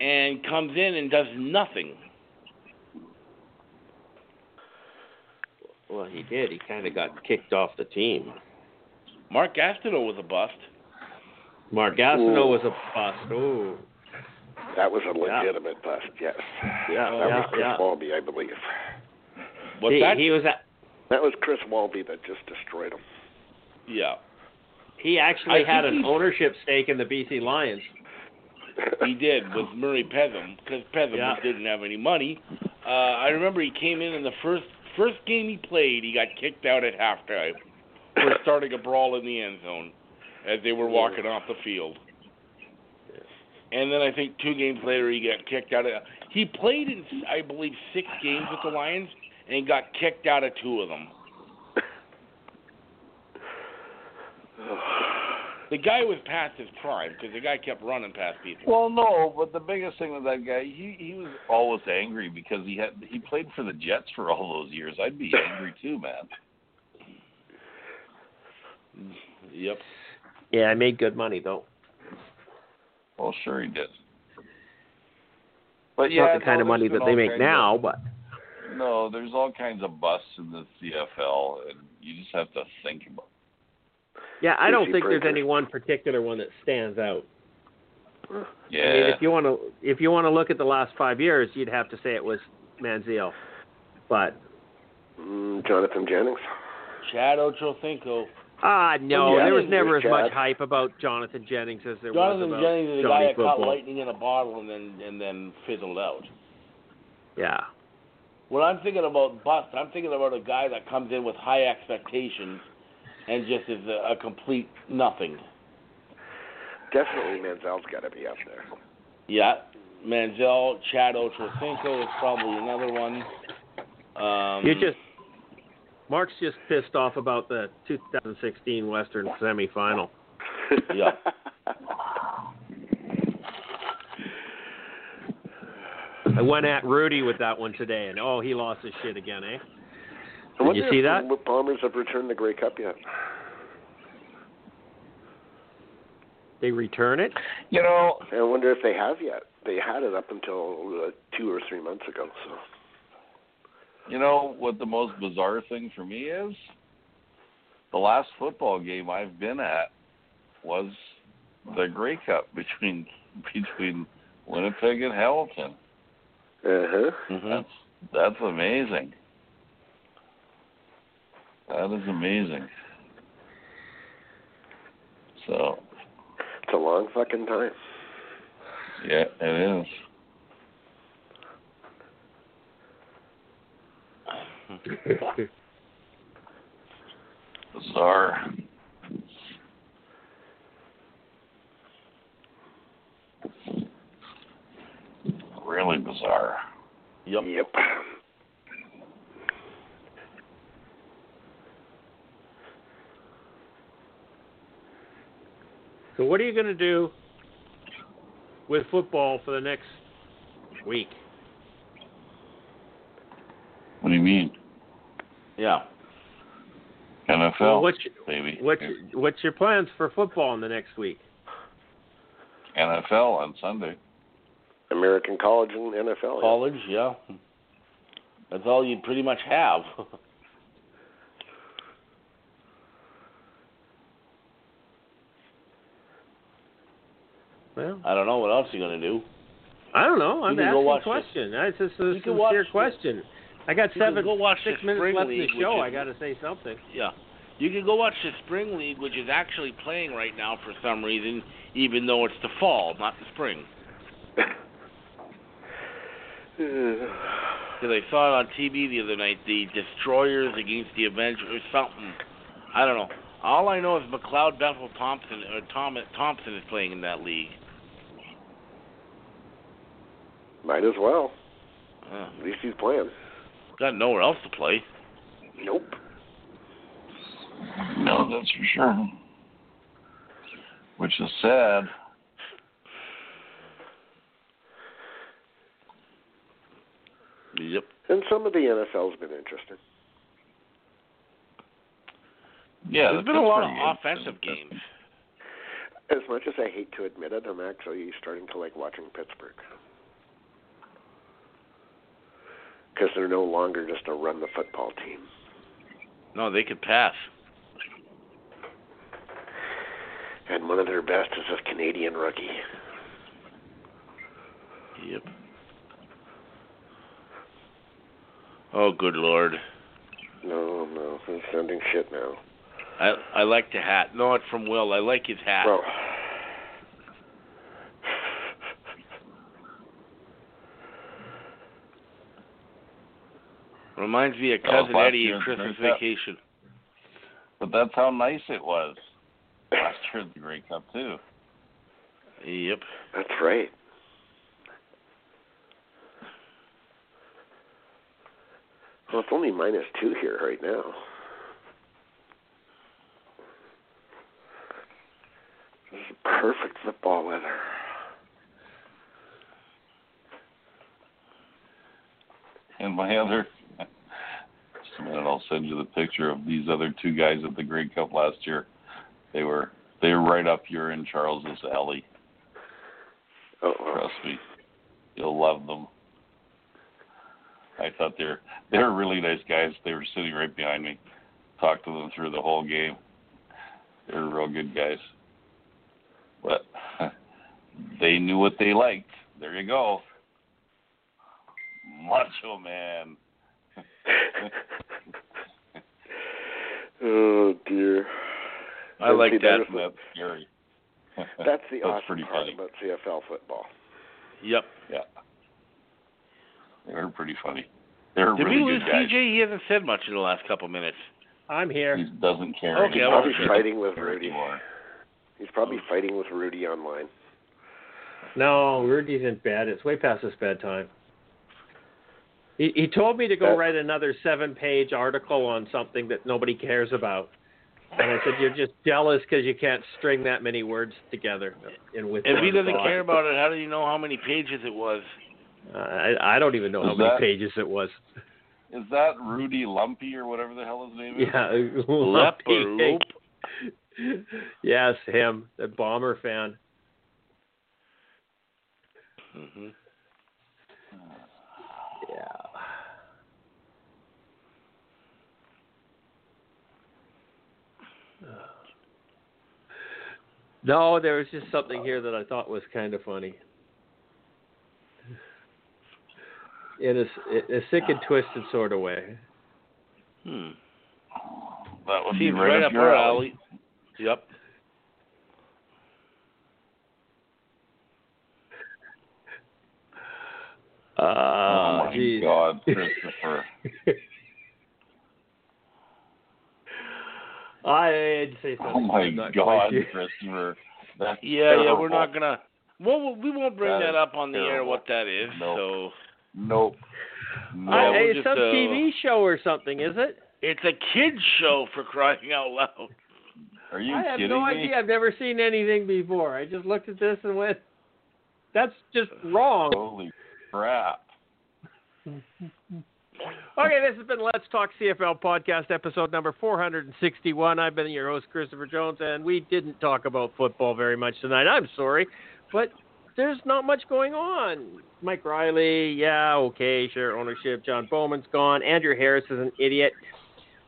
and comes in and does nothing. Well, he did. He kind of got kicked off the team. Mark Gastineau was a bust. Mark Gastineau Ooh. was a bust. Ooh. that was a Yeah. legitimate bust, yes. Yeah, that yeah, was Chris yeah. Walby, I believe. What's he, that? he was at, That was Chris Walby that just destroyed him. yeah, he actually I had an he's- ownership stake in the BC Lions. he did with Murray Pezim because Pezim Yeah. didn't have any money. Uh, I remember he came in in the first first game he played. He got kicked out at halftime for starting a brawl in the end zone as they were walking off the field. And then I think two games later he got kicked out. Of, he played in I believe six games with the Lions and he got kicked out of two of them. The guy was past his prime because the guy kept running past people. Well, no, but the biggest thing with that guy, he he was always angry because he had he played for the Jets for all those years. I'd be angry *laughs* too, man. Yep. Yeah, I made good money though. Well, sure he did. But yeah, not the kind no, of money that they make now, of- but No, there's all kinds of busts in the CFL, and you just have to think about. Yeah, I don't Easy think there's any one particular one that stands out. Yeah, I mean, if you want to if you want to look at the last five years, you'd have to say it was Manziel. But Mm, Jonathan Jennings. Chad Ochocinco. ah, no, Oh, yeah. there was never as Chad. much hype about Jonathan Jennings as there Jonathan was about Jonathan Jennings is the Johnny guy that caught lightning in a bottle and then and then fizzled out. Yeah, When I'm thinking about bust, I'm thinking about a guy that comes in with high expectations and just is a, a complete nothing. Definitely Manziel's got to be up there. Yeah, Manziel, Chad Ochocinco is probably another one. Um, you just Mark's just pissed off about the 2016 Western semifinal. *laughs* Yeah. I went at Rudy with that one today, and oh, he lost his shit again, eh? I wonder you see if that? the Bombers have returned the Grey Cup yet. They return it. you know, I wonder if they have yet. They had it up until uh, two or three months ago. So you know what the most bizarre thing for me is? The last football game I've been at was the Grey Cup between *laughs* between Winnipeg and Hamilton. uh huh. mhm. That's that's amazing. That is amazing. So It's a long fucking time. yeah, it is. Bizarre. Really bizarre. Yep. Yep. So what are you going to do with football for the next week? What do you mean? Yeah. NFL, Well, what's baby. what's what's your plans for football in the next week? NFL on Sunday. American college and NFL. yeah. College, yeah. That's all you pretty much have. *laughs* Well, I don't know what else you're gonna do. I don't know. I'm asking a question. That's just a You can watch sincere question. I got You seven, go watch six minutes left in the show. is- I got to say something. Yeah. You can go watch the Spring League, which is actually playing right now for some reason, even though it's the fall, not the spring. *sighs* Because I saw it on TV the other night, the Destroyers against the Avengers, or something. I don't know. All I know is McLeod Bethel Thompson or Tom, Thompson is playing in that league. Might as well. Uh, At least he's playing. got nowhere else to play. Nope. No, that's for sure. Which is sad. Yep. And some of the NFL's been interesting. Yeah, There's that- been a lot of offensive games. As much as I hate to admit it, I'm actually starting to like watching Pittsburgh. Because they're no longer just a run the football team. No, they could pass. And one of their best is a Canadian rookie. Yep. Oh, good lord. No, no, he's sending shit now. I I like the hat. No, it's from Will. I like his hat. Well, Reminds me of Oh, cousin last Eddie year in Christmas Grey Cup. Vacation. But that's how nice it was last year at the Grey Cup too. Yep. that's right. Well, it's only minus two here right now. This is perfect football weather. And my other, just a minute, I'll send you the picture of these other two guys at the Grey Cup last year. They were they were right up here in Charles's alley. Oh. Trust me, you'll love them. I thought they're they're really nice guys. They were sitting right behind me. Talked to them through the whole game. They're real good guys. But *laughs* they knew what they liked. There you go. Macho man. *laughs* oh dear. I like See, that. there's the- That's scary. *laughs* That's the That's awesome pretty part funny. about CFL football. Yep. Yeah. They're pretty funny. They're Did really we lose good guys. TJ? He hasn't said much in the last couple minutes. I'm here. He doesn't care. Okay, He's probably sure. fighting with Rudy. anymore. He's probably oh. fighting with Rudy online. No, Rudy's in bed. It's way past his bedtime. He, he told me to go write another seven-page article on something that nobody cares about, and I said, "You're just jealous because you can't string that many words together." And with If he one doesn't thought. care about it, how do you know how many pages it was? Uh, I, I don't even know how Is many that- pages it was. Is that Rudy Lumpy or whatever the hell his name is? Yeah, *laughs* Lumpy. *laughs* Yes, him, the bomber fan. hmm Yeah. No, there was just something here that I thought was kind of funny. In a, a sick and twisted sort of way. Hmm. That would be right, right up up your our alley. alley. Yep. Uh, oh my geez. God, *laughs* Christopher. I had to say something. oh my I'm not quite God, sure. Christopher. *laughs* That's Yeah, yeah, we're not gonna. Well, we won't bring That that is up on the air what that is. Nope. So Nope. No. I- we'll it's just, some uh, TV show or something, is it? it's a kids show for crying out loud. Are you I have kidding no me? idea. I've never seen anything before. I just looked at this and went, "That's just wrong." Holy crap. *laughs* Okay, this has been Let's Talk CFL podcast episode number 461. I've been your host, Christopher Jones, and we didn't talk about football very much tonight. I'm sorry, but there's not much going on. Mike Reilly, yeah, okay, sure, ownership. John Bowman's gone. Andrew Harris is an idiot.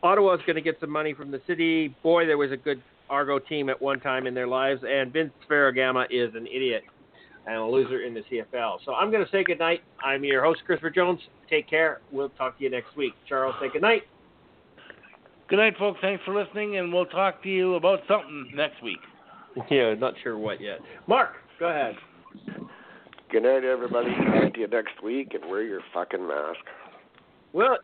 Ottawa's going to get some money from the city. Boy, there was a good Argo team at one time in their lives, and Vince Ferragamo is an idiot. And a loser in the CFL. So I'm going to say goodnight. I'm your host, Christopher Jones. Take care. We'll talk to you next week. Charles, say goodnight. Good night, folks. Thanks for listening, and we'll talk to you about something next week. Yeah, not sure what yet. Mark, go ahead. Good night, everybody. Talk to you next week, and wear your fucking mask. Well,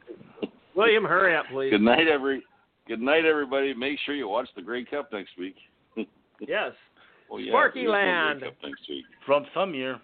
William, hurry up, please. Good night, every. Good night, everybody. Make sure you watch the Grey Cup next week. *laughs* Yes. Yeah, Sparky there's no Grey Land. Cup next week. From some year.